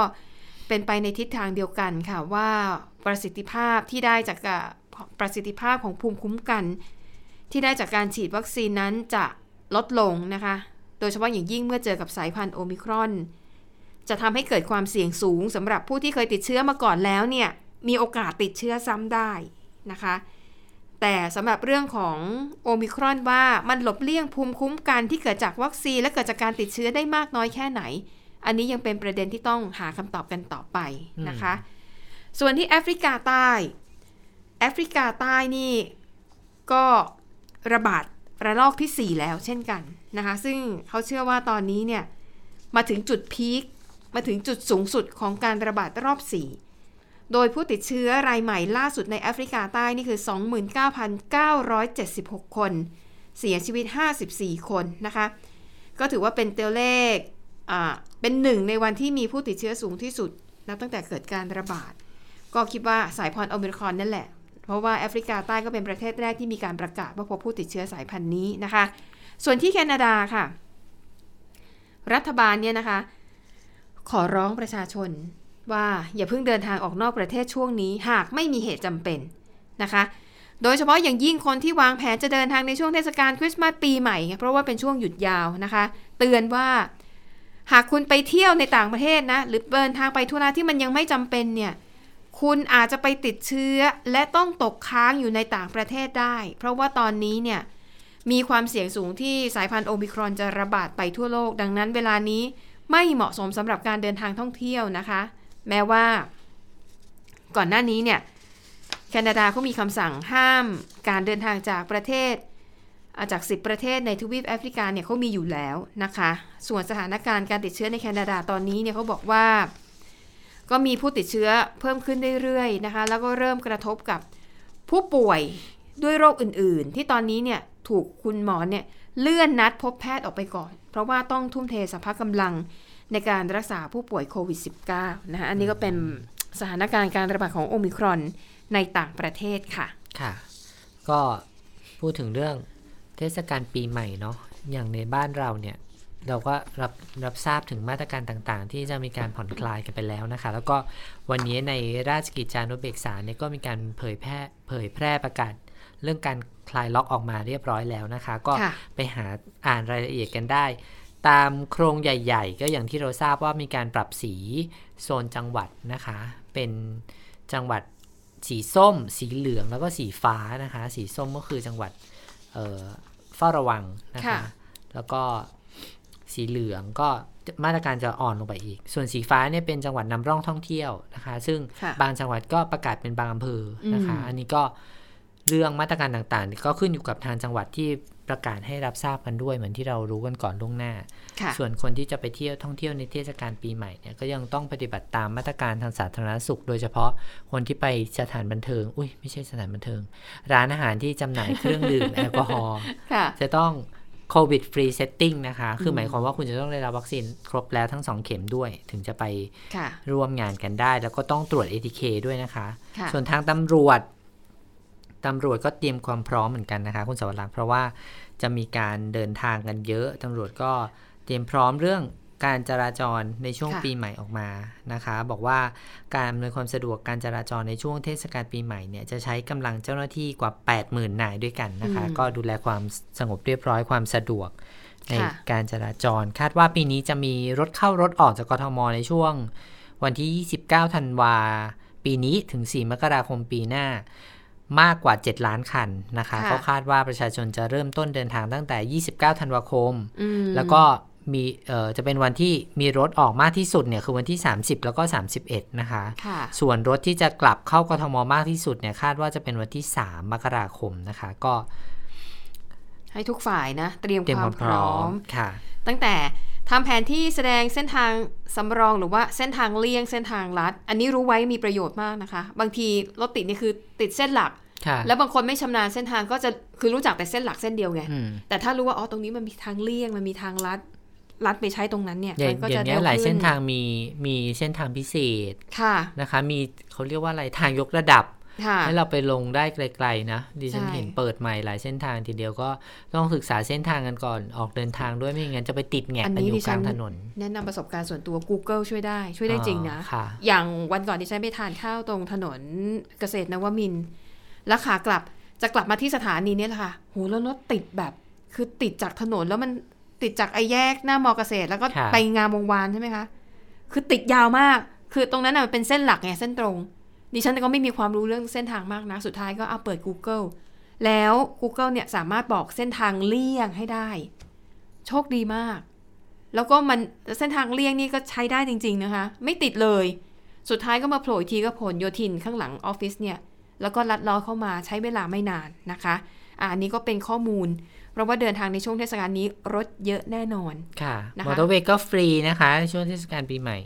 เป็นไปในทิศทางเดียวกันค่ะว่าประสิทธิภาพที่ได้จากการประสิทธิภาพของภูมิคุ้มกัน ที่ได้จากการฉีดวัคซีนนั้นจะ ลดลงนะคะ โดยเฉพาะอย่างยิ่งเมื่อเจอกับสายพันธุ์โอมิครอน จะทำให้เกิดความเสี่ยงสูงสำหรับผู้ที่เคยติดเชื้อมาก่อนแล้วเนี่ย มีโอกาสติดเชื้อซ้ำได้นะคะ แต่สำหรับเรื่องของโอมิครอนว่ามันหลบเลี่ยงภูมิคุ้มกันที่เกิดจากวัคซีนและเกิดจากการติดเชื้อได้มากน้อยแค่ไหน อันนี้ยังเป็นประเด็นที่ต้องหาคำตอบกันต่อไปนะคะ ส่วนที่แอฟริกาใต้แอฟริกาใต้นี่ก็ระบาด ระลอกที่ 4 แล้วเช่นกันนะคะ ซึ่งเขาเชื่อว่าตอนนี้เนี่ยมาถึงจุดพีคมาถึงจุดสูงสุดของการระบาดรอบ 4 โดยผู้ติดเชื้อรายใหม่ล่าสุดในแอฟริกาใต้นี่คือ 29,976 คน เสียชีวิต 54 คนนะคะ ก็ถือว่าเป็นตัวเลขอ่าเป็นหนึ่งในวันที่มีผู้ติดเชื้อสูงที่สุดนับตั้งแต่เกิดการระบาด ก็คิดว่าสายพันธุ์โอมิครอนนั่นแหละ เพราะว่าแอฟริกาใต้ก็เป็นประเทศแรกที่มีการประกาศว่าพบผู้ติดเชื้อสายพันธุ์นี้นะคะ ส่วนที่แคนาดาค่ะ รัฐบาลเนี่ยนะคะ ขอร้องประชาชนว่าอย่าเพิ่งเดินทางออกนอกประเทศช่วงนี้หากไม่มีเหตุจำเป็นนะคะ โดยเฉพาะอย่างยิ่งคนที่วางแผนจะเดินทางในช่วงเทศกาลคริสต์มาสปีใหม่ เพราะว่าเป็นช่วงหยุดยาวนะคะ เตือนว่าหากคุณไปเที่ยวในต่างประเทศนะ หรือเดินทางไปธุระที่มันยังไม่จำเป็นเนี่ย คุณอาจจะไปติดเชื้อและต้องตกค้างอยู่ในต่างประเทศได้ เพราะว่าตอนนี้เนี่ยมีความเสี่ยงสูงที่สายพันธุ์โอมิครอนจะระบาดไปทั่วโลก ดังนั้นเวลานี้ไม่เหมาะสมสำหรับการเดินทางท่องเที่ยวนะคะ แม้ว่าก่อนหน้านี้เนี่ยแคนาดาเขามีคำสั่งห้ามการเดินทางจากประเทศาจาก 10 ประเทศในทวีปแอฟริกาเนี่ยเขามีอยู่แล้วนะคะ ส่วนสถานการณ์การติดเชื้อในแคนาดาตอนนี้เนี่ยเขาบอกว่า ก็มีผู้ติดเชื้อเพิ่มขึ้นเรื่อยๆนะคะ แล้วก็เริ่มกระทบกับผู้ป่วยด้วยโรคอื่นๆ ที่ตอนนี้เนี่ยถูกคุณหมอเนี่ยเลื่อนนัดพบแพทย์ออกไปก่อน เพราะว่าต้องทุ่มเทสรรพกำลังในการรักษาผู้ป่วยโควิด -19 นะคะอันนี้ก็เป็นสถานการณ์การระบาดของโอมิครอนในต่างประเทศค่ะ ค่ะ ก็พูดถึงเรื่องเทศกาลปีใหม่เนาะอย่างในบ้านเราเนี่ย เราก็รับรับทราบถึงมาตรการต่างๆ ที่จะมีการผ่อนคลายกันไปแล้วนะคะ แล้วก็วันนี้ในราชกิจจานุเบกษาเนี่ยก็มีการเผยแพร่เผยแพร่ประกาศเรื่องการคลายล็อกออกมาเรียบร้อยแล้วนะคะ ก็ค่ะไปหาอ่านรายละเอียดกันได้ ตามโครงใหญ่ ๆ ก็อย่างที่เราทราบว่ามีการปรับสีโซนจังหวัดนะคะ เป็นจังหวัดสีส้ม สีเหลืองแล้วก็สีฟ้านะคะ สีส้มก็คือจังหวัดเอ่อเฝ้าระวังนะคะค่ะแล้วก็ สีเหลืองก็มาตรการจะอ่อนลงไปอีก ส่วนสีฟ้าเนี่ยเป็นจังหวัดนำร่องท่องเที่ยวนะคะ ซึ่งค่ะบางจังหวัดก็ประกาศเป็นบางอำเภอนะคะอืมอันนี้ก็เรื่องมาตรการต่างๆ ก็ขึ้นอยู่กับทางจังหวัดที่ประกาศให้รับทราบกันด้วยเหมือนที่เรารู้กันก่อนล่วงหน้าค่ะส่วนคนที่จะไปเที่ยวท่องเที่ยวในเทศกาลปีใหม่เนี่ยก็ยังต้องปฏิบัติตามมาตรการทางสาธารณสุข โดยเฉพาะคนที่ไปสถานบันเทิง อุ้ยไม่ใช่สถานบันเทิง ร้านอาหารที่จำหน่ายเครื่องดื่มแอลกอฮอล์ค่ะจะต้อง COVID Free Setting นะคะ คือหมายความว่าคุณจะต้องได้รับวัคซีนครบแล้วทั้งสองเข็มด้วย ถึงจะไปค่ะร่วมงานกันได้ แล้วก็ต้องตรวจ ATK ด้วยนะคะค่ะส่วนทางตำรวจตำรวจก็เตรียมความพร้อมเหมือนกันนะคะ คุณสวรักษ์เพราะว่าจะมีการเดินทางกันเยอะตำรวจก็เตรียมพร้อมเรื่อง การจราจรในช่วงค่ะปีใหม่ออกมานะคะ บอกว่าการอำนวยความสะดวกการจราจรในช่วงเทศกาลปีใหม่เนี่ยจะใช้กำลังเจ้าหน้าที่กว่า 80,000นายด้วยกันนะคะอืมก็ดูแลความสงบเรียบร้อยความสะดวกในค่ะการจราจร คาดว่าปีนี้จะมีรถเข้ารถออกจากกทมในช่วง วันที่ 29 ธันวา ปีนี้ถึง 4 มกราคมปีหน้ามากกว่า 7 ล้านคันนะคะค่ะก็คาดว่าประชาชนจะเริ่มต้นเดินทางตั้งแต่ 29 ธันวาคมอืมแล้วก็ มีเอ่อจะเป็นวันที่มีรถออกมากที่สุดเนี่ยคือวันที่ 30 แล้วก็ 31 นะคะค่ะส่วนรถที่จะกลับเข้ากทมมากที่สุดเนี่ยคาดว่าจะเป็นวันที่ 3 มกราคมนะคะ ก็ ให้ทุกฝ่ายนะ เตรียมเตรียมคาวความมพร้พร้ออมมค่ะ ตั้งแต่ทำแผนที่แสดงเส้นทางสำรองหรือว่าเส้นทางเลี่ยงเส้นทางลัด อันนี้รู้ไว้มีประโยชน์มากนะคะ บางทีรถติดนี่คือติดเส้นหลักค่ะแล้วบางคนไม่ชำนาญเส้นทางก็จะคือรู้จักแต่เส้นหลักเส้นเดียวไงอืมแต่ถ้ารู้ว่าอ๋อตรงนี้มันมีทางเลี่ยงมันมีทางลัด ลัดไปใช้ตรงนั้นเนี่ยอย่างมันก็อจะย่างเงี้เร็ยวหลายขึ้เส้นทางมีมีเส้นทางพิเศษค่ะนะคะ มีเขาเรียกว่าอะไรทางยกระดับค่ะให้เราไปลงได้ไกลๆนะดิฉันใช่เห็นเปิดใหม่หลายเส้นทางทีเดียวก็ต้องศึกษาเส้นทางกันก่อนออกเดินทางด้วยไม่งั้นจะไปติดแงกอันกันนี้อยู่ดิกฉัลานงถนน แนะนำประสบการณ์ส่วนตัว Google ช่วยได้ช่วยได้จริงนะอ่าค่ะอย่างวันก่อนที่ฉันไปทานข้าวตรงถนนเกษตรนวมินทร์แล้วขากลับจะกลับมาที่สถานีเนี่ยแหละค่ะโหแล้วรถติดแบบ คือติดจากถนนแล้วมัน ติดจากไอ้แยกหน้ามอเกษตร แล้วก็ค่ะไปงามวงวานใช่ไหมคะ คือติดยาวมาก คือตรงนั้นน่ะมันเป็นเส้นหลักไงเส้นตรง ดิฉันก็ไม่มีความรู้เรื่องเส้นทางมากนะ สุดท้ายก็เอาเปิด Google แล้ว Google เนี่ยสามารถบอกเส้นทางเลี่ยงให้ได้ โชคดีมาก แล้วก็มันเส้นทางเลี่ยงนี่ก็ใช้ได้จริง ๆนะคะ ไม่ติดเลย สุดท้ายก็มาโผล่อีกทีก็ผลโยธินข้างหลังออฟฟิศเนี่ย แล้วก็ลัดล้อเข้ามาใช้เวลาไม่นานนะคะอะอันนี้ก็เป็นข้อมูล เพราะว่าเดินทางในช่วงเทศกาลนี้รถเยอะแน่นอน ค่ะนะคะมอเตอร์เวย์ก็ฟรีนะคะในช่วงเทศกาลปีใหม่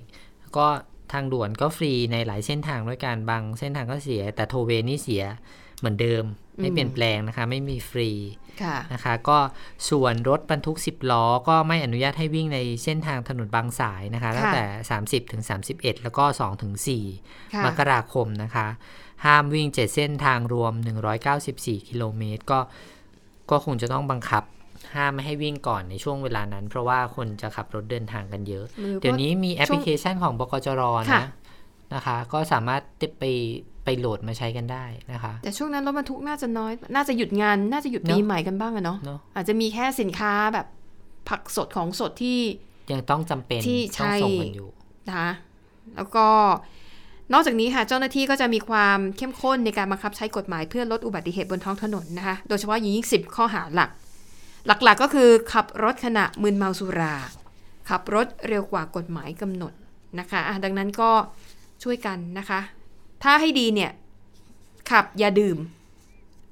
ก็ทางด่วนก็ฟรีในหลายเส้นทางด้วยกันบางเส้นทางก็เสีย แต่โทเวย์นี่เสียเหมือนเดิม ไม่เปลี่ยนแปลงนะคะ ไม่มีฟรีค่ะนะคะ ก็ส่วนรถบรรทุก 10 ล้อ ก็ไม่อนุญาตให้วิ่งในเส้นทางถนนบางสายนะคะตั้งแต่ 30ถึง31 แล้วก็2ถึง4ค่ะมกราคมนะคะ ห้ามวิ่ง 7 เส้นทางรวม 194 กิโลเมตร ก็ ก็คงจะต้องบังคับห้ามไม่ให้วิ่งก่อนในช่วงเวลานั้น เพราะว่าคนจะขับรถเดินทางกันเยอะหรือว่าเดี๋ยวนี้มีแอปพลิเคชันของบกจรค่ะนะนะคะ ก็สามารถติดไปไปโหลดมาใช้กันได้นะคะ แต่ช่วงนั้นรถบรรทุกน่าจะน้อย น่าจะหยุดงานน่าจะหยุดเนอะปีใหม่กันบ้างอะเนาะเนอะอาจจะมีแค่สินค้าแบบผักสดของสดที่ยังต้องจำเป็นที่ต้องใช่ส่งกันอยู่นะคะแล้วก็ นอกจากนี้ค่ะเจ้าหน้าที่ก็จะมีความเข้มข้นในการบังคับใช้กฎหมายเพื่อลดอุบัติเหตุบนท้องถนนนะคะ โดยเฉพาะอย่างยิ่งสิบข้อหาหลัก หลักๆก็คือขับรถขณะมึนเมาสุรา ขับรถเร็วกว่ากฎหมายกำหนดนะคะอะดังนั้นก็ช่วยกันนะคะ ถ้าให้ดีเนี่ย ขับอย่าดื่ม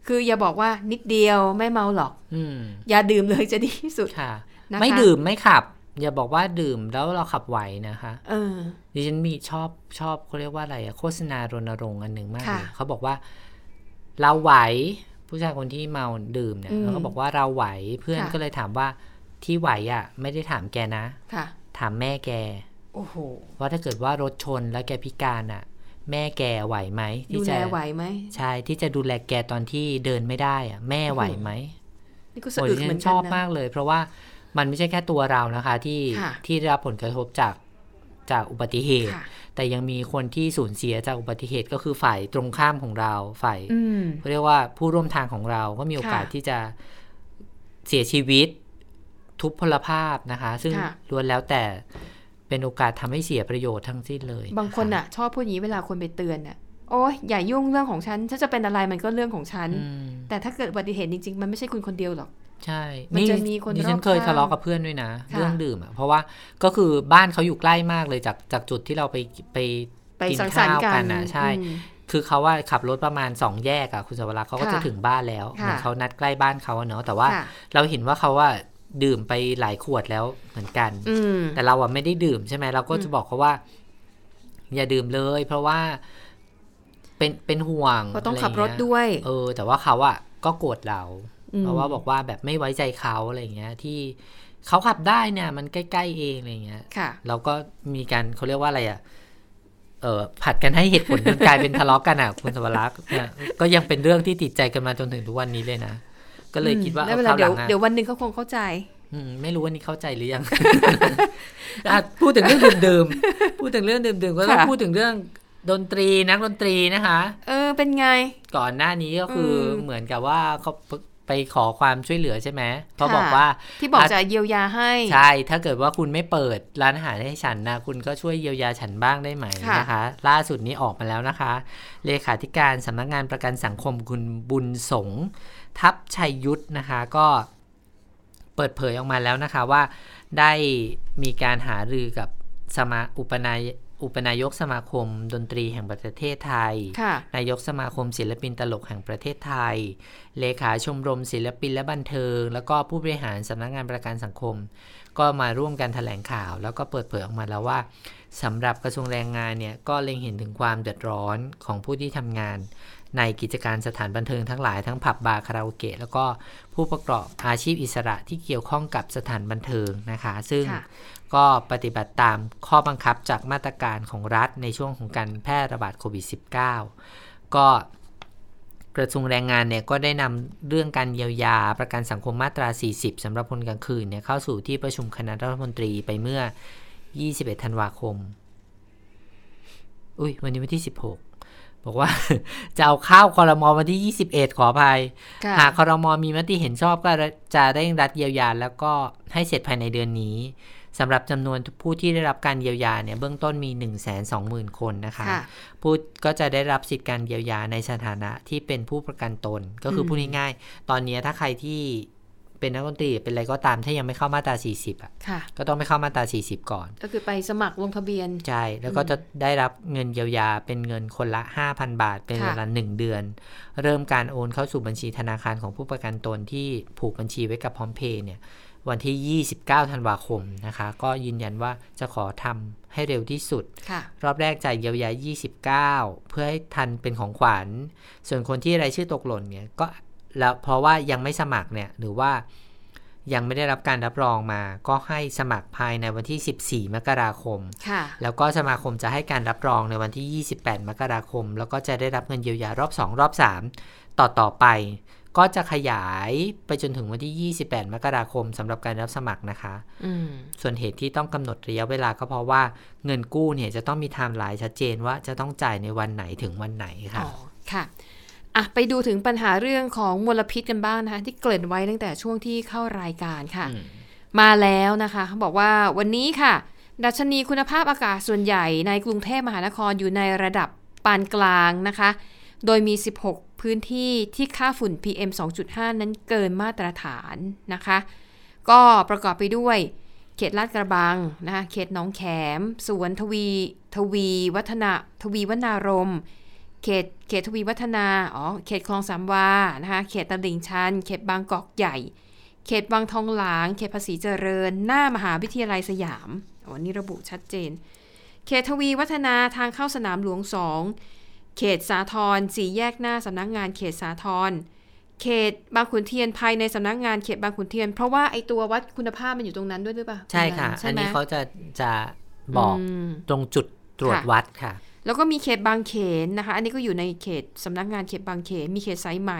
คืออย่าบอกว่านิดเดียวไม่เมาหรอกอืมอย่าดื่มเลยจะดีที่สุดค่ะนะคะไม่ดื่มไม่ขับ อย่าบอกว่าดื่มแล้วเราขับไหวนะคะเออดิฉันมีชอบชอบเขาเรียกว่าอะไรอะโฆษณารณรงค์อันหนึ่งมากเลค่ะยเขาบอกว่า เราไหวผู้ชายคนที่เมาดื่มเนี่ยอืมแล้วก็บอกว่าเราไหวเพื่อนค่ะก็เลยถามว่าที่ไหวอะ ไม่ได้ถามแกนะค่ะ ถามแม่แก โอ้โหว่าถ้าเกิดว่ารถชนแล้วแกพิการอะ แม่แกไหวไหมดูที่แลจะไหวไหมใช่ที่จะดูแลแกตอนที่เดินไม่ได้อะ แม่ไหวไหมนี่ก็สะโอ้ยอึกดิเหมืฉัอนนกัชนอบนะมากเลย เพราะว่า มันไม่ใช่แค่ตัวเรานะคะ ที่ค่ะที่ได้รับผลกระทบจากจากอุบัติเหตุค่ะแต่ยังมีคนที่สูญเสียจากอุบัติเหตุก็คือฝ่ายตรงข้ามของเราฝ่ายอืมเขาเรียกว่าผู้ร่วมทางของเราก็มีโอกาสค่ะที่จะเสียชีวิตทุพพลภาพนะคะ ซึ่งค่ะล้วนแล้วแต่เป็นโอกาสทำให้เสียประโยชน์ทั้งสิ้นเลย บางคนอะ ชอบพูดอย่างนี้เวลาคนไปเตือนอะโอ้ยอย่ายุ่งเรื่องของฉันฉันจะเป็นอะไรมันก็เรื่องของฉันอืมแต่ถ้าเกิดอุบัติเหตุจริงๆ มันไม่ใช่คุณคนเดียวหรอก ใช่มันจะมีคนดิรฉัอบนเคยข้างทะเลาะกับเพื่อนด้วยนะค่ะเรื่องดื่มอะเพราะว่าก็คือบ้านเขาอยู่ใกล้มากเลยจากจากจุดที่เราไปไปไปกินสังสรรค์ข้าวกักันนน่ะใช่อืมคือเขาว่าขับรถประมาณสองแยกอะคุณสวรักษ์เขาก็ค่ะจะถึงบ้านแล้วเหค่ะมือนเขานัดใกล้บ้านเขาอะเนาะแต่ว่าค่ะเราเห็นว่าเขาว่าดื่มไปหลายขวดแล้วเหมือนกันอืมแต่เราอะไม่ได้ดื่มใช่ไหมเราก็จะบอกเขาว่า อย่าดื่มเลย เพราะว่าเป็นเป็นห่วงก็ต้องะไขับรถด้วย เออ แต่ว่าเขาอะก็โกรธเราอืม เพราะว่าบอกว่าแบบไม่ไว้ใจเขาอะไรเงี้ยที่เขาขับได้เนี่ย มันใกล้ๆเองอะไรเงี้ยค่ะเราก็มีการเขาเรียกว่าอะไรอะเออผัดกันให้เหตุผลจนกลายเป็นทะเลาะกันอะคุณสวรักษ์เนี่ยก็ยังเป็นเรื่องที่ติดใจกันมาจนถึงทุกวันนี้เลยนะก็เลยคิดว่าไม่เอาเป็นไรคราวหเดี๋ลัยวงอะเดี๋ยววันหนึ่งเขาคงเข้าใจอืมไม่รู้ว่านี่เข้าใจหรือยังอะพูดถึงเรื่องเดิมๆพูดถึงเรื่องเดิมๆก็ต้องค่ะพูดถึงเรื่องดนตรีนักดนตรีนะคะ เออเป็นไง ก่อนหน้านี้ก็คืออมเหมือนกับว่าเขาไป ขอความช่วยเหลือใช่ไหมเขาค่ะบอกว่าที่บอกอะจะเยียวยาให้ ใช่ ถ้าเกิดว่าคุณไม่เปิดร้านอาหารให้ฉันนะคุณก็ช่วยเยียวยาฉันบ้างได้ไหมค่ะนะคะ ล่าสุดนี้ออกมาแล้วนะคะ เลขาธิการสำนักงานประกันสังคมคุณบุญสงฆ์ทัพชัยยุทธนะคะก็เปิดเผยออกมาแล้วนะคะว่าได้มีการหารือกับสมาอุปนาย อุปนายกสมาคมดนตรีแห่งประเทศไทยค่ะนายกสมาคมศิลปินตลกแห่งประเทศไทย เลขาชมรมศิลปินและบันเทิง แล้วก็ผู้บริหารสำนักงานประกันสังคม ก็มาร่วมกันแถลงข่าว แล้วก็เปิดเผยออกมาแล้วว่าสำหรับกระทรวงแรงงานเนี่ยก็เล็งเห็นถึงความเดือดร้อนของผู้ที่ทำงาน ในกิจการสถานบันเทิงทั้งหลายทั้งผับบาร์คาราโอเกะแล้วก็ผู้ประกอบอาชีพอิสระที่เกี่ยวข้องกับสถานบันเทิงนะคะ ซึ่งค่ะ ก็ปฏิบัติตามข้อบังคับจากมาตรการของรัฐในช่วงของการแพร่ระบาดโควิด -19 ก็กระทรวงแรงงานเนี่ยก็ได้นำเรื่องการเยียวยาประกันสังคมมาตรา 40สำหรับคนกลางคืนเนี่ยเข้าสู่ที่ประชุมคณะรัฐมนตรีไปเมื่อ 21 ธันวาคม อุ้ยวันนี้วันที่ 16 บอกว่า จะเอาข้าวคอรมอวันที่ 21 ขออภัยค่ะหากคอรมอมีมติเห็นชอบก็จะได้รัฐเยียวยาแล้วก็ให้เสร็จภายในเดือนนี้ สำหรับจำนวนผู้ที่ได้รับการเยียวยาเนี่ยเบื้องต้นมี 1 2 0 0 0 0 คนนะคะค่ะผู้ก็จะได้รับสิทธิการเยียวยาในสถานะที่เป็นผู้ประกันตน ก็คืออมพูดง่ายๆ ตอนนี้ถ้าใครที่เป็นนักดนตรีเป็นอะไรก็ตามถ้ายังไม่เข้ามาตรา 40อะค่ะ ก็ต้องไปเข้ามาตรา 40 ก่อน ก็คือไปสมัครลงทะเบียน ใช่ แล้วก็จะได้รับเงินเยียวยาเป็นเงินคนละ 5,000 บาท เป็นค่ะเวลา1เดือน เริ่มการโอนเข้าสู่บัญชีธนาคารของผู้ประกันตนที่ผูกบัญชีไว้กับพร้อมเพย์เนี่ย วันที่ 29 ธันวาคมนะคะ ก็ยืนยันว่าจะขอทำให้เร็วที่สุดค่ะรอบแรกจ่ายเยียวยา 29 เพื่อให้ทันเป็นของขวัญ ส่วนคนที่รายชื่อตกหล่นเนี่ยก็แล้วเพราะว่ายังไม่สมัครเนี่ยหรือว่ายังไม่ได้รับการรับรองมา ก็ให้สมัครภายในวันที่ 14 มกราคมค่ะแล้วก็สมาคมจะให้การรับรองในวันที่ 28 มกราคม แล้วก็จะได้รับเงินเยียวยารอบ 2 รอบ 3 ต่อต่อไป ก็จะขยายไปจนถึงวันที่ 28 มกราคมสำหรับการรับสมัครนะคะอืมส่วนเหตุที่ต้องกำหนดระยะเวลาก็เพราะว่าเงินกู้เนี่ยจะต้องมีไทม์ไลน์ชัดเจนว่าจะต้องจ่ายในวันไหนถึงวันไหนค่ะอ๋อค่ะอะ ไปดูถึงปัญหาเรื่องของมลพิษกันบ้างนะคะ ที่เกริ่นไว้ตั้งแต่ช่วงที่เข้ารายการค่ะอืมมาแล้วนะคะเขาบอกว่าวันนี้ค่ะ ดัชนีคุณภาพอากาศส่วนใหญ่ในกรุงเทพมหานครอยู่ในระดับปานกลางนะคะ โดยมี 16 พื้นที่ที่ค่าฝุ่น PM 2.5 นั้นเกินมาตรฐานนะคะ ก็ประกอบไปด้วย เขตลาดกระบังนะคะเขตหนองแขม สวนทวี ทวี วัฒนาทวีวนารม เขตเขตทวีวัฒนาอ๋อเขตคลองสามวานะคะเขตตลิ่งชัน เขตบางกอกใหญ่ เขตวังทองหลาง เขตภาษีเจริญ หน้ามหาวิทยาลัยสยามวันนี้ระบุชัดเจน เขตทวีวัฒนาทางเข้าสนามหลวงสอง เขตสาทรสี่แยกหน้าสำนักงานเขตสาทรเขตบางขุนเทียนภายในสำนักงานเขตบางขุนเทียน เพราะว่าไอตัววัดคุณภาพมันอยู่ตรงนั้นด้วยหรือเปล่าใช่ค่ะใช่อันไหมนี้เขาจะจะบอกมตรงจุดตรวจค่ะวัดค่ะ แล้วก็มีเขตบางเขนนะคะ อันนี้ก็อยู่ในเขตสำนักงานเขตบางเขน มีเขตสายไหม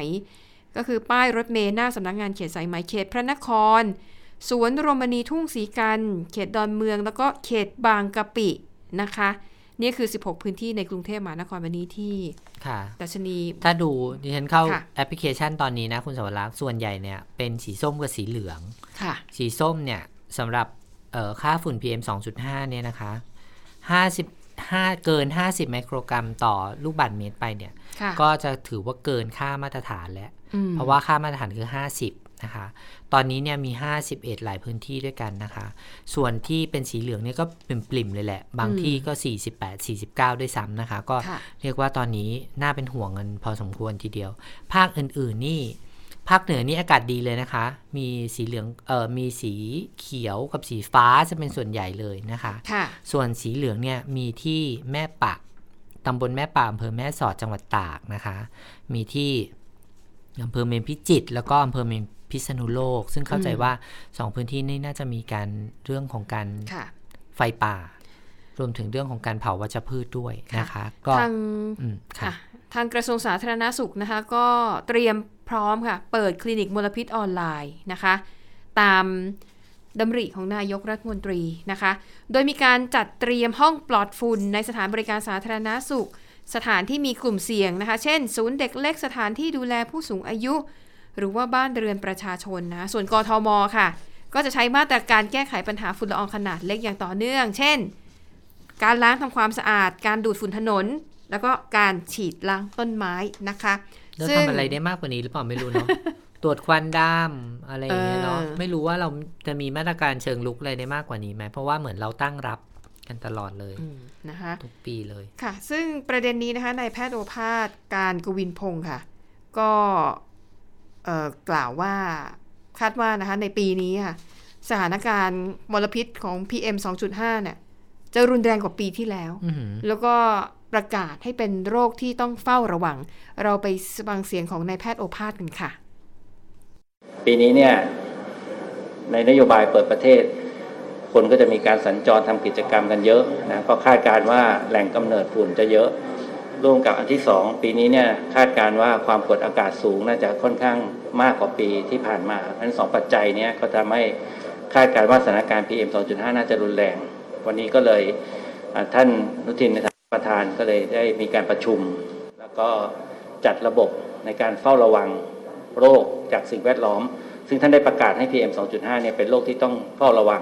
ก็คือป้ายรถเมล์หน้าสำนักงานเขตสายไหมเขตพระนครสวนโรมณีทุ่งสีกัน เขตดอนเมือง แล้วก็เขตบางกะปินะคะ นี่คือ 16 พื้นที่ในกรุงเทพมหานครวันนี้ที่ค่ะดัชนี ถ้าดูดิฉันเข้าค่ะแอปพลิเคชันตอนนี้นะคุณสวรักษ์ส่วนใหญ่เนี่ยเป็นสีส้มกับสีเหลือง ค่ะ สีส้มเนี่ยสำหรับเอ่อค่าฝุ่น PM 2.5 เนี่ยนะคะ 55 เกิน 50 ไมโครกรัมต่อลูกบาศก์เมตรไปเนี่ยค่ะก็จะถือว่าเกินค่ามาตรฐานแล้วอืมเพราะว่าค่ามาตรฐานคือ 50 นะคะ ตอนนี้เนี่ยมี 51 หลายพื้นที่ด้วยกันนะคะ ส่วนที่เป็นสีเหลืองเนี่ยก็เป็นปริ่มเลยแหละ บางที่ก็ 48 49 ด้วยซ้ำนะคะ ก็ค่ะเรียกว่าตอนนี้น่าเป็นห่วงกันพอสมควรทีเดียว ภาคอื่น ๆ นี่ภาคเหนือนี่อากาศดีเลยนะคะ มีสีเหลือง เอ่อ มีสีเขียวกับสีฟ้าจะเป็นส่วนใหญ่เลยนะคะค่ะส่วนสีเหลืองเนี่ยมีที่แม่ปะตำบลแม่ปะอำเภอแม่สอดจังหวัดตากนะคะ มีที่ อำเภอเมืองพิจิตรแล้วก็อำเภอเมืองพิษณุโลก ซึ่งเข้าใจอืมว่าสองพื้นที่นี้น่าจะมีการเรื่องของการค่ะไฟป่า รวมถึงเรื่องของการเผาวัชพืชด้วยนะคะ ก็ทางอืมค่ะอะทางกระทรวงสาธารณาสุขนะคะ ก็เตรียมพร้อมค่ะ เปิดคลินิกมลพิษออนไลน์นะคะ ตามดำริของนายกรัฐมนตรีนะคะ โดยมีการจัดเตรียมห้องปลอดฝุ่นในสถานบริการสาธารณาสุข สถานที่มีกลุ่มเสี่ยงนะคะ เช่น ศูนย์เด็กเล็กสถานที่ดูแลผู้สูงอายุ หรือว่าบ้านเรือนประชาชนนะส่วนกทมค่ะ ก็จะใช้มาตรการแก้ไขปัญหาฝุ่นละอองขนาดเล็กอย่างต่อเนื่อง เช่น การล้างทำความสะอาด การดูดฝุ่นถนน แล้วก็การฉีดล้างต้นไม้นะคะแล้วซึ่งทำอะไรได้มากกว่านี้หรือเปล่าไม่รู้เนาะตรวจควันดำอะไรอย่างเงี้ยเนาะเออไม่รู้ว่าเราจะมีมาตรการเชิงลุกอะไรได้มากกว่านี้ไหมเพราะว่าเหมือนเราตั้งรับ กันตลอดเลยอืมนะคะทุกปีเลยค่ะ ซึ่งประเด็นนี้นะคะนายแพทย์โอภาสการกวินพงศ์ค่ะ ก็เอ่อกล่าวว่าคาดว่านะคะในปีนี้ค่ะสถานการณ์มลพิษของ PM 2.5 เนี่ย จะรุนแรงกว่าปีที่แล้วอือหือแล้วก็ประกาศให้เป็นโรคที่ต้องเฝ้าระวัง เราไปฟังเสียงของนายแพทย์โอภาสกันค่ะ ปีนี้เนี่ย ในนโยบายเปิดประเทศ คนก็จะมีการสัญจรทำกิจกรรมกันเยอะนะก็คาดการว่าแหล่งกำเนิดฝุ่นจะเยอะ ร่วมกับอันที่สองปีนี้เนี่ยคาดการว่าความกดอากาศสูงน่าจะค่อนข้างมากกว่าปีที่ผ่านมาเพราะฉะนั้นสองปัจจัยเนี้ก็ทำให้คาดการว่าสถานการณ์ PM 2.5 น่าจะรุนแรง วันนี้ก็เลยท่านนุทินในฐานะประธานก็เลยได้มีการประชุม แล้วก็จัดระบบในการเฝ้าระวังโรคจากสิ่งแวดล้อม ซึ่งท่านได้ประกาศให้ PM 2.5 เนี่ยเป็นโรคที่ต้องเฝ้าระวัง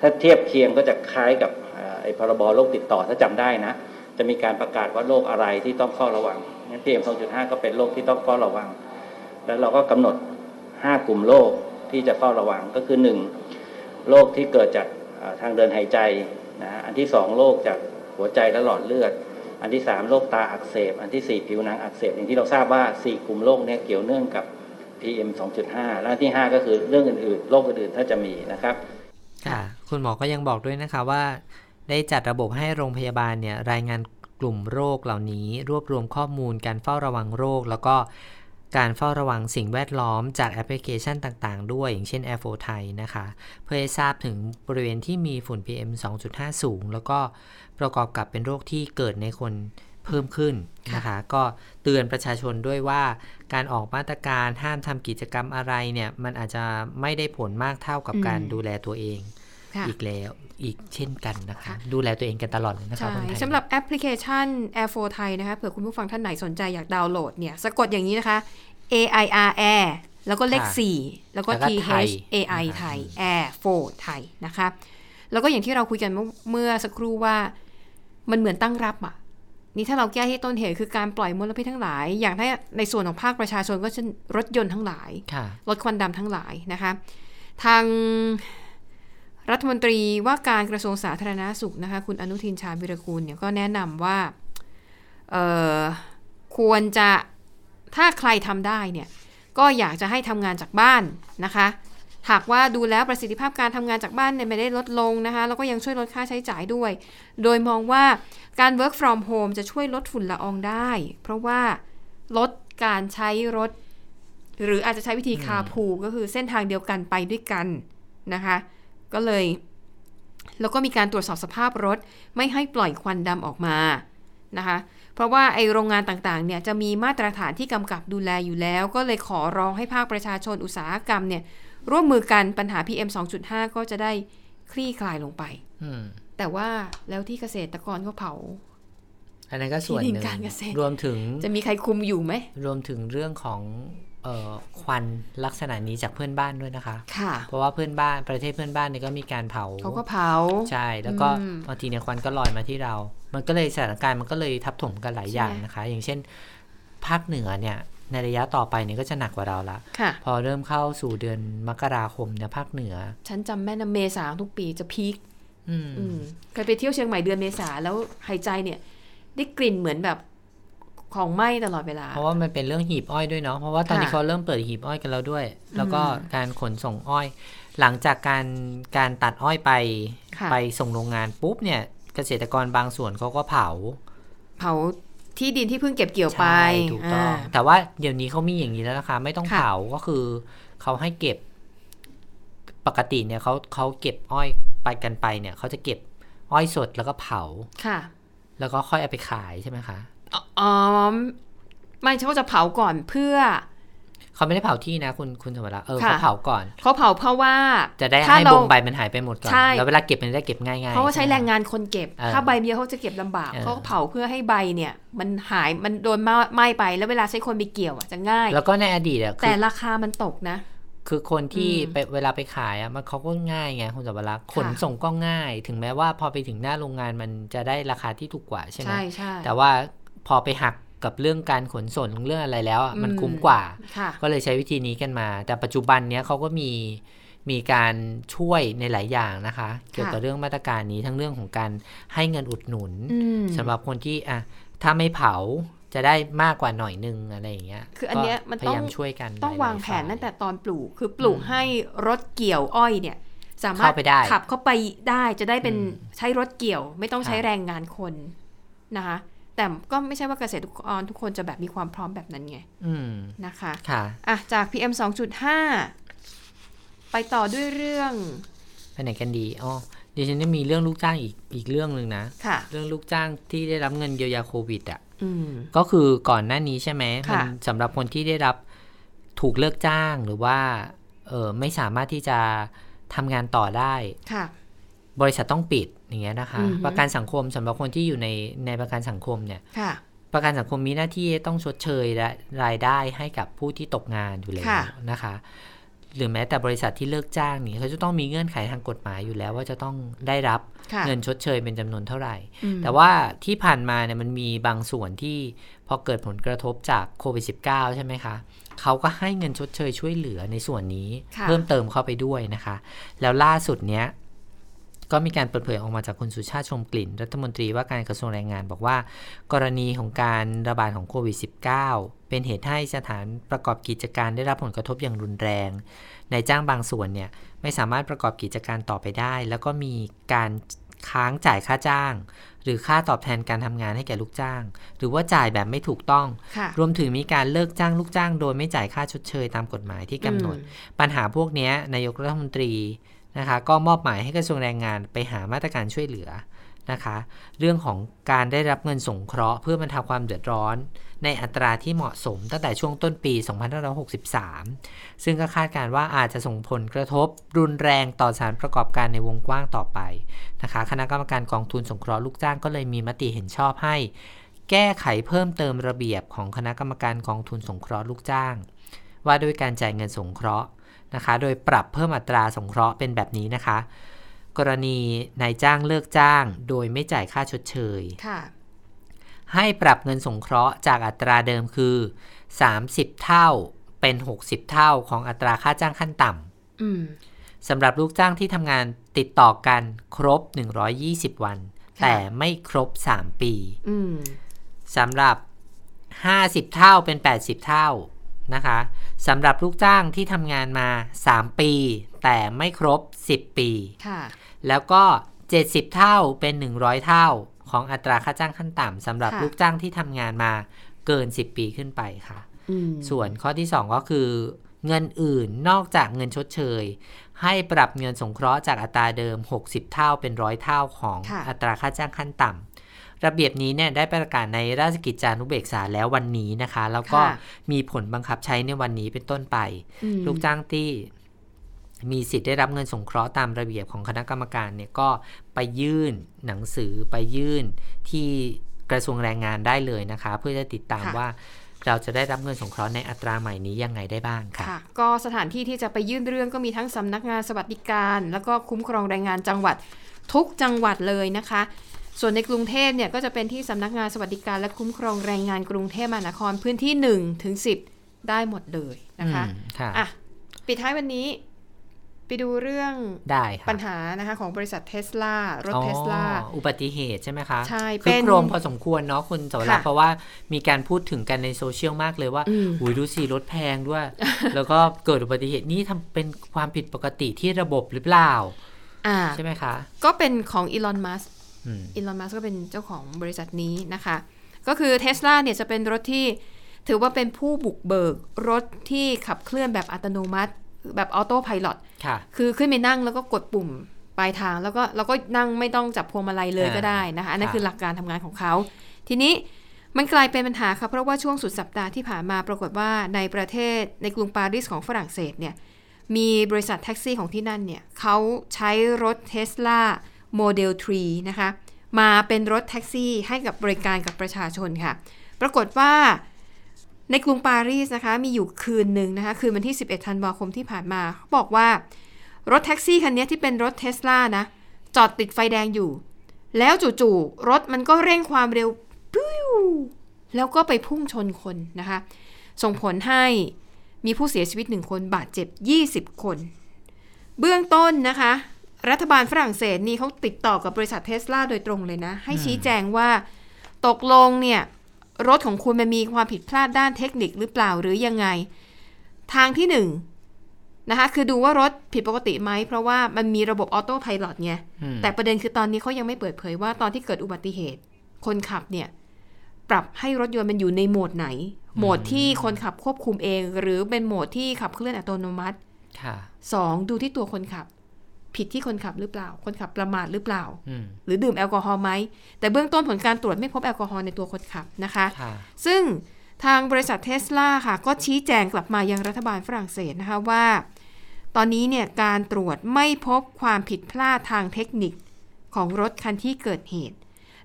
ถ้าเทียบเคียงก็จะคล้ายกับอ่าไอ้พรบโรคติดต่อถ้าจำได้นะ จะมีการประกาศว่าโรคอะไรที่ต้องเฝ้าระวังงั้น PM 2.5ก็เป็นโรคที่ต้องเฝ้าระวัง แล้วเราก็กำหนด5กลุ่มโรคที่จะเฝ้าระวังก็คือ1โรคที่เกิดจากทางเดินหายใจนะอันที่2โรคจากหัวใจและหลอดเลือด อันที่3โรคตาอักเสบ อันที่สี่ผิวหนังอักเสบอย่างที่เราทราบว่า4กลุ่มโรคเนี้เกี่ยวเนื่องกับ PM 2.5 และที่ 5 ก็คือเรื่องอื่นๆ โรคอื่นๆ ถ้าจะมีนะครับ ค่ะ คุณหมอก็ยังบอกด้วยนะคะว่า ได้จัดระบบให้โรงพยาบาลเนี่ยรายงานกลุ่มโรคเหล่านี้ รวบรวมข้อมูลการเฝ้าระวังโรค แล้วก็การเฝ้าระวังสิ่งแวดล้อมจากแอปพลิเคชันต่างๆ ด้วย อย่างเช่น Air 4 Thai นะคะ เพื่อให้ทราบถึงบริเวณที่มีฝุ่น PM 2.5 สูง แล้วก็ประกอบกับเป็นโรคที่เกิดในคนเพิ่มขึ้นนะคะ ก็เตือนประชาชนด้วยว่า การออกมาตรการห้ามทำกิจกรรมอะไรเนี่ย มันอาจจะไม่ได้ผลมากเท่ากับการอืมดูแลตัวเองค่ะ อีกแล้วอีกเช่นกันนะคะค่ะดูแลตัวเองกันตลอดเลยนะคะใช่คนไทยสำหรับแอปพลิเคชัน Air 4 Thai นะคะเผื่อคุณผู้ฟังท่านไหนสนใจอยากดาวน์โหลดเนี่ยสะกดอย่างนี้นะคะ A I R Air แล้วก็เลข 4 แล้วก็ T H A I ไทย Air 4 ไทยนะคะแล้วก็อย่างที่เราคุยกันเมื่อเมื่อสักครู่ว่ามันเหมือนตั้งรับอะนี่ถ้าเราแก้ที่ต้นเหตุคือการปล่อยมลพิษทั้งหลาย อย่างถ้าในส่วนของภาคประชาชนก็เช่นรถยนต์ทั้งหลายค่ะลดควันดำทั้งหลายนะคะ ทาง รัฐมนตรีว่าการกระทรวงสาธารณาสุขนะคะคุณอนุทินชาญวิรกูลเนี่ยก็แนะนำว่าเอ่อควรจะถ้าใครทำได้เนี่ยก็อยากจะให้ทำงานจากบ้านนะคะหากว่าดูแล้วประสิทธิภาพการทำงานจากบ้านเนี่ยไม่ได้ลดลงนะคะแล้วก็ยังช่วยลดค่าใช้จ่ายด้วย โดยมองว่าการ work from home จะช่วยลดฝุ่นละอองได้ เพราะว่าลดการใช้รถ หรืออาจจะใช้วิธีคาพูก็คือเส้นทางเดียวกันไปด้วยกันนะคะ ก็เลย แล้วก็มีการตรวจสอบสภาพรถ ไม่ให้ปล่อยควันดำออกมานะคะเพราะว่าไอโรงงานต่างๆเนี่ยจะมีมาตรฐานที่กำกับดูแลอยู่แล้ว ก็เลยขอร้องให้ภาคประชาชนอุตสาหกรรมเนี่ยร่วมมือกันปัญหา PM 2.5 ก็จะได้คลี่คลายลงไปอืมแต่ว่าแล้วที่เกษตรกรก็เผา อันนั้นก็ส่วนหที่ดินึ่นงการเกษตรรวมถึง จะมีใครคุมอยู่ไหม รวมถึงเรื่องของเอ่อ ควันลักษณะนี้จากเพื่อนบ้านด้วยนะคะค่ะเพราะว่าเพื่อนบ้านประเทศเพื่อนบ้านเนี่ยก็มีการเผาเขาก็เผาใช่แล้วก็อืมบางทีเนี่ยควันก็ลอยมาที่เรา มันก็เลยสถานการณ์มันก็เลยทับถมกันหลายอย่างใช่นะคะ อย่างเช่น ภาคเหนือเนี่ยในระยะต่อไปเนี่ยก็จะหนักกว่าเราละค่ะพอเริ่มเข้าสู่เดือนมกราคมเนี่ยภาคเหนือ ฉันจำแม่นนะเมษาทุกปีจะพีคอืมอืมเคยไปเที่ยวเชียงใหม่เดือนเมษาแล้วหายใจเนี่ย ได้กลิ่นเหมือนแบบ ของไหม้ตลอดเวลา เพราะว่ามันเป็นเรื่องหีบอ้อยด้วยเนาะเพราะว่าตอนนี้ค่ะเขาเริ่มเปิดหีบอ้อยกันแล้วด้วย แล้วก็การขนส่งอ้อย หลังจากการการตัดอ้อยไปค่ะไปส่งโรงงานปุ๊บเนี่ยเกษตรกรบางส่วนเขาก็เผา เผาที่ดินที่เพิ่งเก็บเกี่ยวไปใช่ถูกต้องาแต่ว่าเดี๋ยวนี้เขามีอย่างนี้แล้วนะคะ ไม่ต้องค่ะเผาก็คือเขาให้เก็บปกติเนี่ยเขาเขาเก็บอ้อยไปกันไปเนี่ยเขาจะเก็บอ้อยสดแล้วก็เผาค่ะ แล้วก็ค่อยเอาไปขายใช่ไหมคะ อ๋อไม่ใช่ว่าจะเผาก่อนเพื่อ เขาไม่ได้เผาที่นะคุณคุณสมรักษ์เออค่ะเขาเผาก่อนเขาเผาเพราะว่า จะได้ถ้าให้เราบงใบมันหายไปหมดก่อนใช่แล้วเวลาเก็บมันจะได้เก็บง่ายๆเพราะว่าใช้ช่ไหมแรงงานคนเก็บเออถ้าใบเดียวเขาจะเก็บลำบากเออเขาก็เผาเพื่อให้ใบเนี่ย มันหายมันโดนไหม้ไปแล้วเวลาใช้คนไปเกี่ยวอะจะง่าย แล้วก็ในอดีตอะคืแต่อราคามันตกนะคือคนที่อืมไปเวลาไปขายอะมันเขาก็ง่ายไงคุณสมรักษ์ขนค่ะส่งก็ง่าย ถึงแม้ว่าพอไปถึงหน้าโรงงานมันจะได้ราคาที่ถูกกว่าใช่ไหมใช่ใช่แต่ว่า พอไปหักกับเรื่องการขนส่งเรื่องอะไรแล้วอะมันอืมคุ้มกว่าค่ะก็เลยใช้วิธีนี้กันมา แต่ปัจจุบันเนี้ยเขาก็มีมีการช่วยในหลายอย่างนะคะ เกี่ยวกับเรื่องมาตรการนี้ทั้งเรื่องของการให้เงินอุดหนุนอืมสำหรับคนที่อะถ้าไม่เผาจะได้มากกว่าหน่อยนึงอะไรอย่างเงี้ย คืออันเนี้ยมันก็พต้องยายามช่วยกันต้องหลยๆวางแผนฝ่ยตั้งแต่ตอนปลูก คือปลูกให้รถเกี่ยวอ้อยเนี่ย สามารถเข้าไปได้ขับเข้าไปได้จะได้เป็นอืมใช้รถเกี่ยว ไม่ต้องใช้ค่ะแรงงานคนนะคะ แต่ก็ไม่ใช่ว่าเกษตรกรทุกคนจะแบบมีความพร้อมแบบนั้นไงอืมนะคะค่ะอะจาก PM 2.5 ไปต่อด้วยเรื่องไปไหนกันดีอ๋อดิฉันจะมีเรื่องลูกจ้างอีกอีกเรื่องหนึ่งนะค่ะเรื่องลูกจ้างที่ได้รับเงินเยียวยาโควิดอะอืมก็คือก่อนหน้านี้ใช่ไหมค่ะมันสำหรับคนที่ได้รับถูกเลิกจ้างหรือว่าเออไม่สามารถที่จะทำงานต่อได้ค่ะบริษัทต้องปิด อย่างเงี้ยนะคะอือฮึประกันสังคมสำหรับคนที่อยู่ในในประกันสังคมเนี่ยค่ะประกันสังคมมีหน้าที่ต้องชดเชยและรายได้ให้กับผู้ที่ตกงานอยู่แล้วค่ะนะคะ หรือแม้แต่บริษัทที่เลิกจ้างนี่เขาจะต้องมีเงื่อนไขทางกฎหมายอยู่แล้ว ว่าจะต้องได้รับค่ะเงินชดเชยเป็นจำนวนเท่าไหร่อืมแต่ว่าที่ผ่านมาเนี่ยมันมีบางส่วนที่พอเกิดผลกระทบจากโควิด -19 ใช่ไหมคะเขาก็ให้เงินชดเชยช่วยเหลือในส่วนนี้ค่ะเพิ่มเติมเข้าไปด้วยนะคะ แล้วล่าสุดเนี้ย ก็มีการเปิดเผยออกมาจากคุณสุชาติชมกลิ่น รัฐมนตรีว่าการกระทรวงแรงงานบอกว่า กรณีของการระบาดของโควิด -19 เป็นเหตุให้สถานประกอบกิจการได้รับผลกระทบอย่างรุนแรงนายจ้างบางส่วนเนี่ยไม่สามารถประกอบกิจการต่อไปได้ แล้วก็มีการค้างจ่ายค่าจ้าง หรือค่าตอบแทนการทำงานให้แก่ลูกจ้าง หรือว่าจ่ายแบบไม่ถูกต้องค่ะรวมถึงมีการเลิกจ้างลูกจ้าง โดยไม่จ่ายค่าชดเชยตามกฎหมายที่กำหนดอืมปัญหาพวกเนี้ยนายกรัฐมนตรี นะคะก็มอบหมายให้กระทรวงแรงงานไปหามาตรการช่วยเหลือนะคะเรื่องของการได้รับเงินสงเคราะห์เพื่อบรรเทาความเดือดร้อน ในอัตราที่เหมาะสมตั้งแต่ช่วงต้นปี 2563 ซึ่งก็คาดการณ์ว่าอาจจะส่งผลกระทบรุนแรงต่อสารประกอบการในวงกว้างต่อไปนะคะคณะกรรมการกองทุนสงเคราะห์ลูกจ้างก็เลยมีมติเห็นชอบให้ แก้ไขเพิ่มเติมระเบียบของคณะกรรมการกองทุนสงเคราะห์ลูกจ้าง ว่าด้วยการจ่ายเงินสงเคราะห์ นะคะ โดยปรับเพิ่มอัตราสงเคราะห์เป็นแบบนี้นะคะ กรณีนายจ้างเลิกจ้าง โดยไม่จ่ายค่าชดเชยค่ะให้ปรับเงินสงเคราะห์จากอัตราเดิมคือ 30 เท่าเป็น 60 เท่าของอัตราค่าจ้างขั้นต่ำอืมสำหรับลูกจ้างที่ทำงานติดต่อกันครบ 120 วันค่ะแต่ไม่ครบ 3 ปีอืมสำหรับ 50 เท่าเป็น 80 เท่า นะคะสำหรับลูกจ้างที่ทำงานมา 3 ปี แต่ไม่ครบ 10 ปีค่ะแล้วก็ 70 เท่าเป็น 100 เท่าของอัตราค่าจ้างขั้นต่ำสำหรับค่ะลูกจ้างที่ทำงานมาเกิน 10 ปีขึ้นไปค่ะอืมส่วนข้อที่ 2 ก็คือ เงินอื่นนอกจากเงินชดเชย ให้ปรับเงินสงเคราะห์จากอัตราเดิม 60 เท่าเป็นร้อยเท่าของค่ะอัตราค่าจ้างขั้นต่ำ ระเบียบนี้เนี่ยได้ประกาศในราชกิจจานุเบกษาแล้ววันนี้นะคะ แล้วก็ค่ะมีผลบังคับใช้ในวันนี้เป็นต้นไปอืมลูกจ้างที่มีสิทธิ์ได้รับเงินสงเคราะห์ตามระเบียบของคณะกรรมการเนี่ยก็ไปยื่นหนังสือไปยื่นที่กระทรวงแรงงานได้เลยนะคะ เพื่อจะติดตามค่ะว่าเราจะได้รับเงินสงเคราะห์ในอัตราใหม่นี้ยังไงได้บ้างค่ะค่ะ ก็สถานที่ที่จะไปยื่นเรื่องก็มีทั้งสำนักงานสวัสดิการ แล้วก็คุ้มครองแรงงานจังหวัดทุกจังหวัดเลยนะคะ ส่วนในกรุงเทพเนี่ยก็จะเป็นที่สำนักงานสวัสดิการและคุ้มครองแรงงานกรุงเทพมหานครพื้นที่1ถึง10 ได้หมดเลยนะคะอืมค่ะอะปิดท้ายวันนี้ไปดูเรื่องได้ค่ะปัญหานะคะของบริษัทเทสลารถอ๋อเทสลาอุบัติเหตุใช่ไหมคะ ใช่คืเป็อนโครมพอสมควรเนาะคุณสวรักษ์ค่ะเพราะว่ามีการพูดถึงกันในโซเชียลมากเลยว่าอืมอุ้ยดูสิรถแพงด้วย แล้วก็เกิดอุบัติเหตุนี่ทำเป็นความผิดปกติที่ระบบหรือเปล่าอ่าใช่ไหมคะ ก็เป็นของอีลอนมัส อืมอีลอนมัสก็เป็นเจ้าของบริษัทนี้นะคะ ก็คือเท s l a เนี่ยจะเป็นรถที่ถือว่าเป็นผู้บุกเบิกรถที่ขับเคลื่อนแบบอัตโนมัติ แบบออโต้พ l o t ค่ะ คือขึ้นไปนั่งแล้วก็กดปุ่มไปปลายทาง แล้วก็เราก็นั่งไม่ต้องจับพวงมาลัยเลยอ่าก็ได้นะคะอันนั้นค่ะคือหลักการทำงานของเขา ทีนี้มันกลายเป็นปัญหาค่ะเพราะว่าช่วงสุดสัปดาห์ที่ผ่านมาปรากฏว่าในประเทศในกรุงปารีสของฝรั่งเศสเนี่ยมีบริษัทแท็กซี่ของที่นั่นเนี่ยเขาใช้รถเทสลา โมเดล3นะคะ มาเป็นรถแท็กซี่ให้กับบริการกับประชาชนค่ะ ปรากฏว่าในกรุงปารีสนะคะ มีอยู่คืนหนึ่งนะคะ คืนวันที่ 11 ธันวาคมที่ผ่านมาเขาบอกว่ารถแท็กซี่คันนี้ที่เป็นรถเทสลานะ จอดติดไฟแดงอยู่ แล้วจู่ๆรถมันก็เร่งความเร็วปิ้วแล้วก็ไปพุ่งชนคนนะคะ ส่งผลให้มีผู้เสียชีวิตหนึ่งคนบาดเจ็บ 20 คน เบื้องต้นนะคะ รัฐบาลฝรั่งเศสนี่เขาติดต่อกับบริษัทเทสลาโดยตรงเลยนะ ให้ชี้แจงว่าตกลงเนี่ย รถของคุณมันมีความผิดพลาดด้านเทคนิคหรือเปล่าหรือยังไง ทางที่หนึ่งนะคะคือดูว่ารถผิดปกติไหม เพราะว่ามันมีระบบออโต้ไพลอตไงอืมแต่ประเด็นคือตอนนี้เขายังไม่เปิดเผยว่าตอนที่เกิดอุบัติเหตุ คนขับเนี่ย ปรับให้รถยนต์มันอยู่ในโหมดไหน โหมดที่คนขับควบคุมเอง หรือเป็นโหมดที่ขับเคลื่อนอัตโนมัติค่ะสองดูที่ตัวคนขับ ผิดที่คนขับหรือเปล่า คนขับประมาทหรือเปล่าอืมหรือดื่มแอลกอฮอล์ไหม แต่เบื้องต้นผลการตรวจไม่พบแอลกอฮอล์ในตัวคนขับนะคะค่ะซึ่งทางบริษัทเทสลาค่ะ ก็ชี้แจงกลับมายังรัฐบาลฝรั่งเศสนะคะว่า ตอนนี้เนี่ยการตรวจไม่พบความผิดพลาดทางเทคนิคของรถคันที่เกิดเหตุ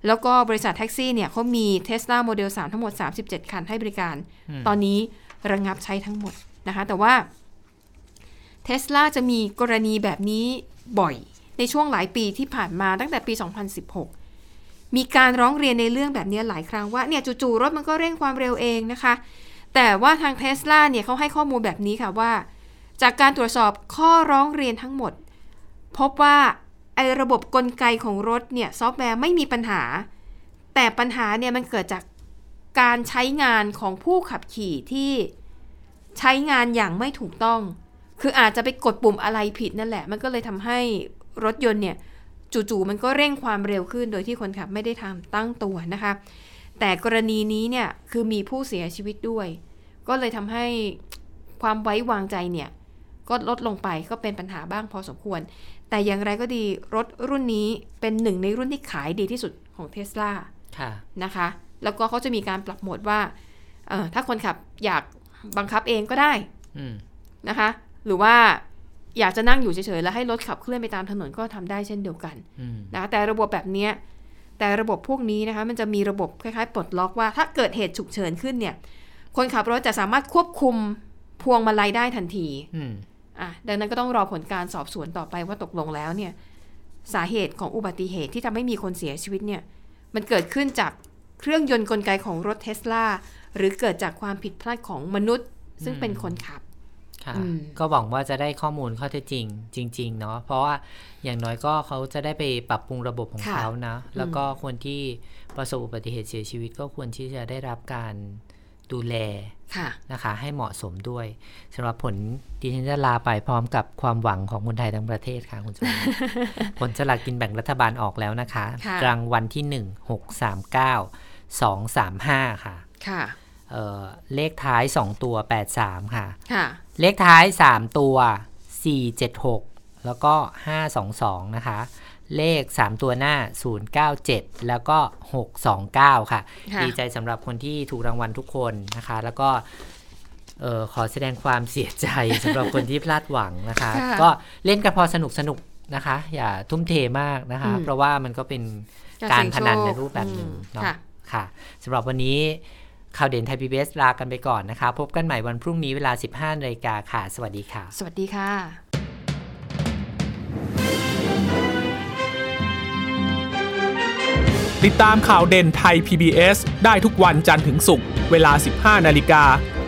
แล้วก็บริษัทแท็กซี่เนี่ยเขามี Tesla Model 3ทั้งหมด 37 คันให้บริการ ตอนนี้ระงงับใช้ทั้งหมดนะคะ แต่ว่าเทสลาจะมีกรณีแบบนี้ บ่อยในช่วงหลายปีที่ผ่านมาตั้งแต่ปี 2016 มีการร้องเรียนในเรื่องแบบนี้หลายครั้งว่าเนี่ยจู่ๆรถมันก็เร่งความเร็วเองนะคะ แต่ว่าทางเทสลาเนี่ยเขาให้ข้อมูลแบบนี้ค่ะว่า จากการตรวจสอบข้อร้องเรียนทั้งหมด พบว่าไอ้ระบบกลไกของรถเนี่ยซอฟต์แวร์ไม่มีปัญหา แต่ปัญหาเนี่ยมันเกิดจากการใช้งานของผู้ขับขี่ที่ใช้งานอย่างไม่ถูกต้อง คืออาจจะไปกดปุ่มอะไรผิดนั่นแหละ มันก็เลยทำให้รถยนต์เนี่ยจู่ๆมันก็เร่งความเร็วขึ้นโดยที่คนขับไม่ได้ทำตั้งตัวนะคะ แต่กรณีนี้เนี่ยคือมีผู้เสียชีวิตด้วย ก็เลยทำให้ความไว้วางใจเนี่ยก็ลดลงไปก็เป็นปัญหาบ้างพอสมควร แต่อย่างไรก็ดีรถรุ่นนี้เป็นหนึ่งในรุ่นที่ขายดีที่สุดของเทสลาค่ะนะคะ แล้วก็เขาจะมีการปรับโหมดว่าเอ่อถ้าคนขับอยากบังคับเองก็ได้อืมนะคะ หรือว่าอยากจะนั่งอยู่เฉยๆแล้วให้รถขับเคลื่อนไปตามถนนก็ทำได้เช่นเดียวกันอืมนะคะแต่ระบบแบบเนี้ยแต่ระบบพวกนี้นะคะมันจะมีระบบคล้ายๆปลดล็อกว่า ถ้าเกิดเหตุฉุกเฉินขึ้นเนี่ย คนขับรถจะสามารถควบคุมพวงมาลัยได้ทันทีอืมอะดังนั้นก็ต้องรอผลการสอบสวนต่อไปว่าตกลงแล้วเนี่ย สาเหตุของอุบัติเหตุที่ทำให้มีคนเสียชีวิตเนี่ย มันเกิดขึ้นจากเครื่องยนต์กลไกของรถเทสลาหรือเกิดจากความผิดพลาดของมนุษย์ ซึ่งเป็นคนขับค่ะอืม ก็หวังว่าจะได้ข้อมูลข้อเท็จจริง จริง ๆ เนาะเพราะว่าอย่างน้อยก็เขาจะได้ไปปรับปรุงระบบของค่ะเขานะ แล้วก็คนที่ประสบอุบัติเหตุเสียชีวิตก็ควรที่จะได้รับการดูแลค่ะนะคะ ให้เหมาะสมด้วยสำหรับผลดิฉันจะลาไปพร้อมกับความหวังของคนไทยทั้งประเทศค่ะคุณชมผลสลากกินแบ่งรัฐบาลออกแล้วนะคะค่ะรางวัลที่1 6 3 9 2 3 5ค่ะ ค่ะเอ่อเลขท้าย2ตัว83ค่ะค่ะ เลขท้าย 3 ตัว 476 แล้วก็ 522 นะคะ เลข 3 ตัวหน้า 097 แล้วก็ 629ค่ะค่ะ ดีใจสำหรับคนที่ถูกรางวัลทุกคนนะคะ แล้วก็เออขอแสดงความเสียใจสำหรับคนที่พลาดหวังนะคะค่ะก็เล่นกันพอสนุกสนุกๆนะคะ อย่าทุ่มเทมากนะคะอืมเพราะว่ามันก็เป็นการการเสี่ยงพนันโชคในรูปแบบหนึ่งอืมเนาะค่ะค่ะสำหรับวันนี้ ข่าวเด่นไทยพีบีลากันไปก่อนนะคะพบกันใหม่วันพรุ่งนี้เวลา 15นาฬิกาค่ะ สวัสดีค่ะ สวัสดีค่ะ ติดตามข่าวเด่นไทย PBS ได้ทุกวันจันทร์ถึงศุกร์เวลา 15นาฬิกา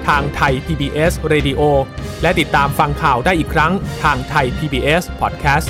ทางไทย PBS Radio และติดตามฟังข่าวได้อีกครั้งทางไทย PBS Podcast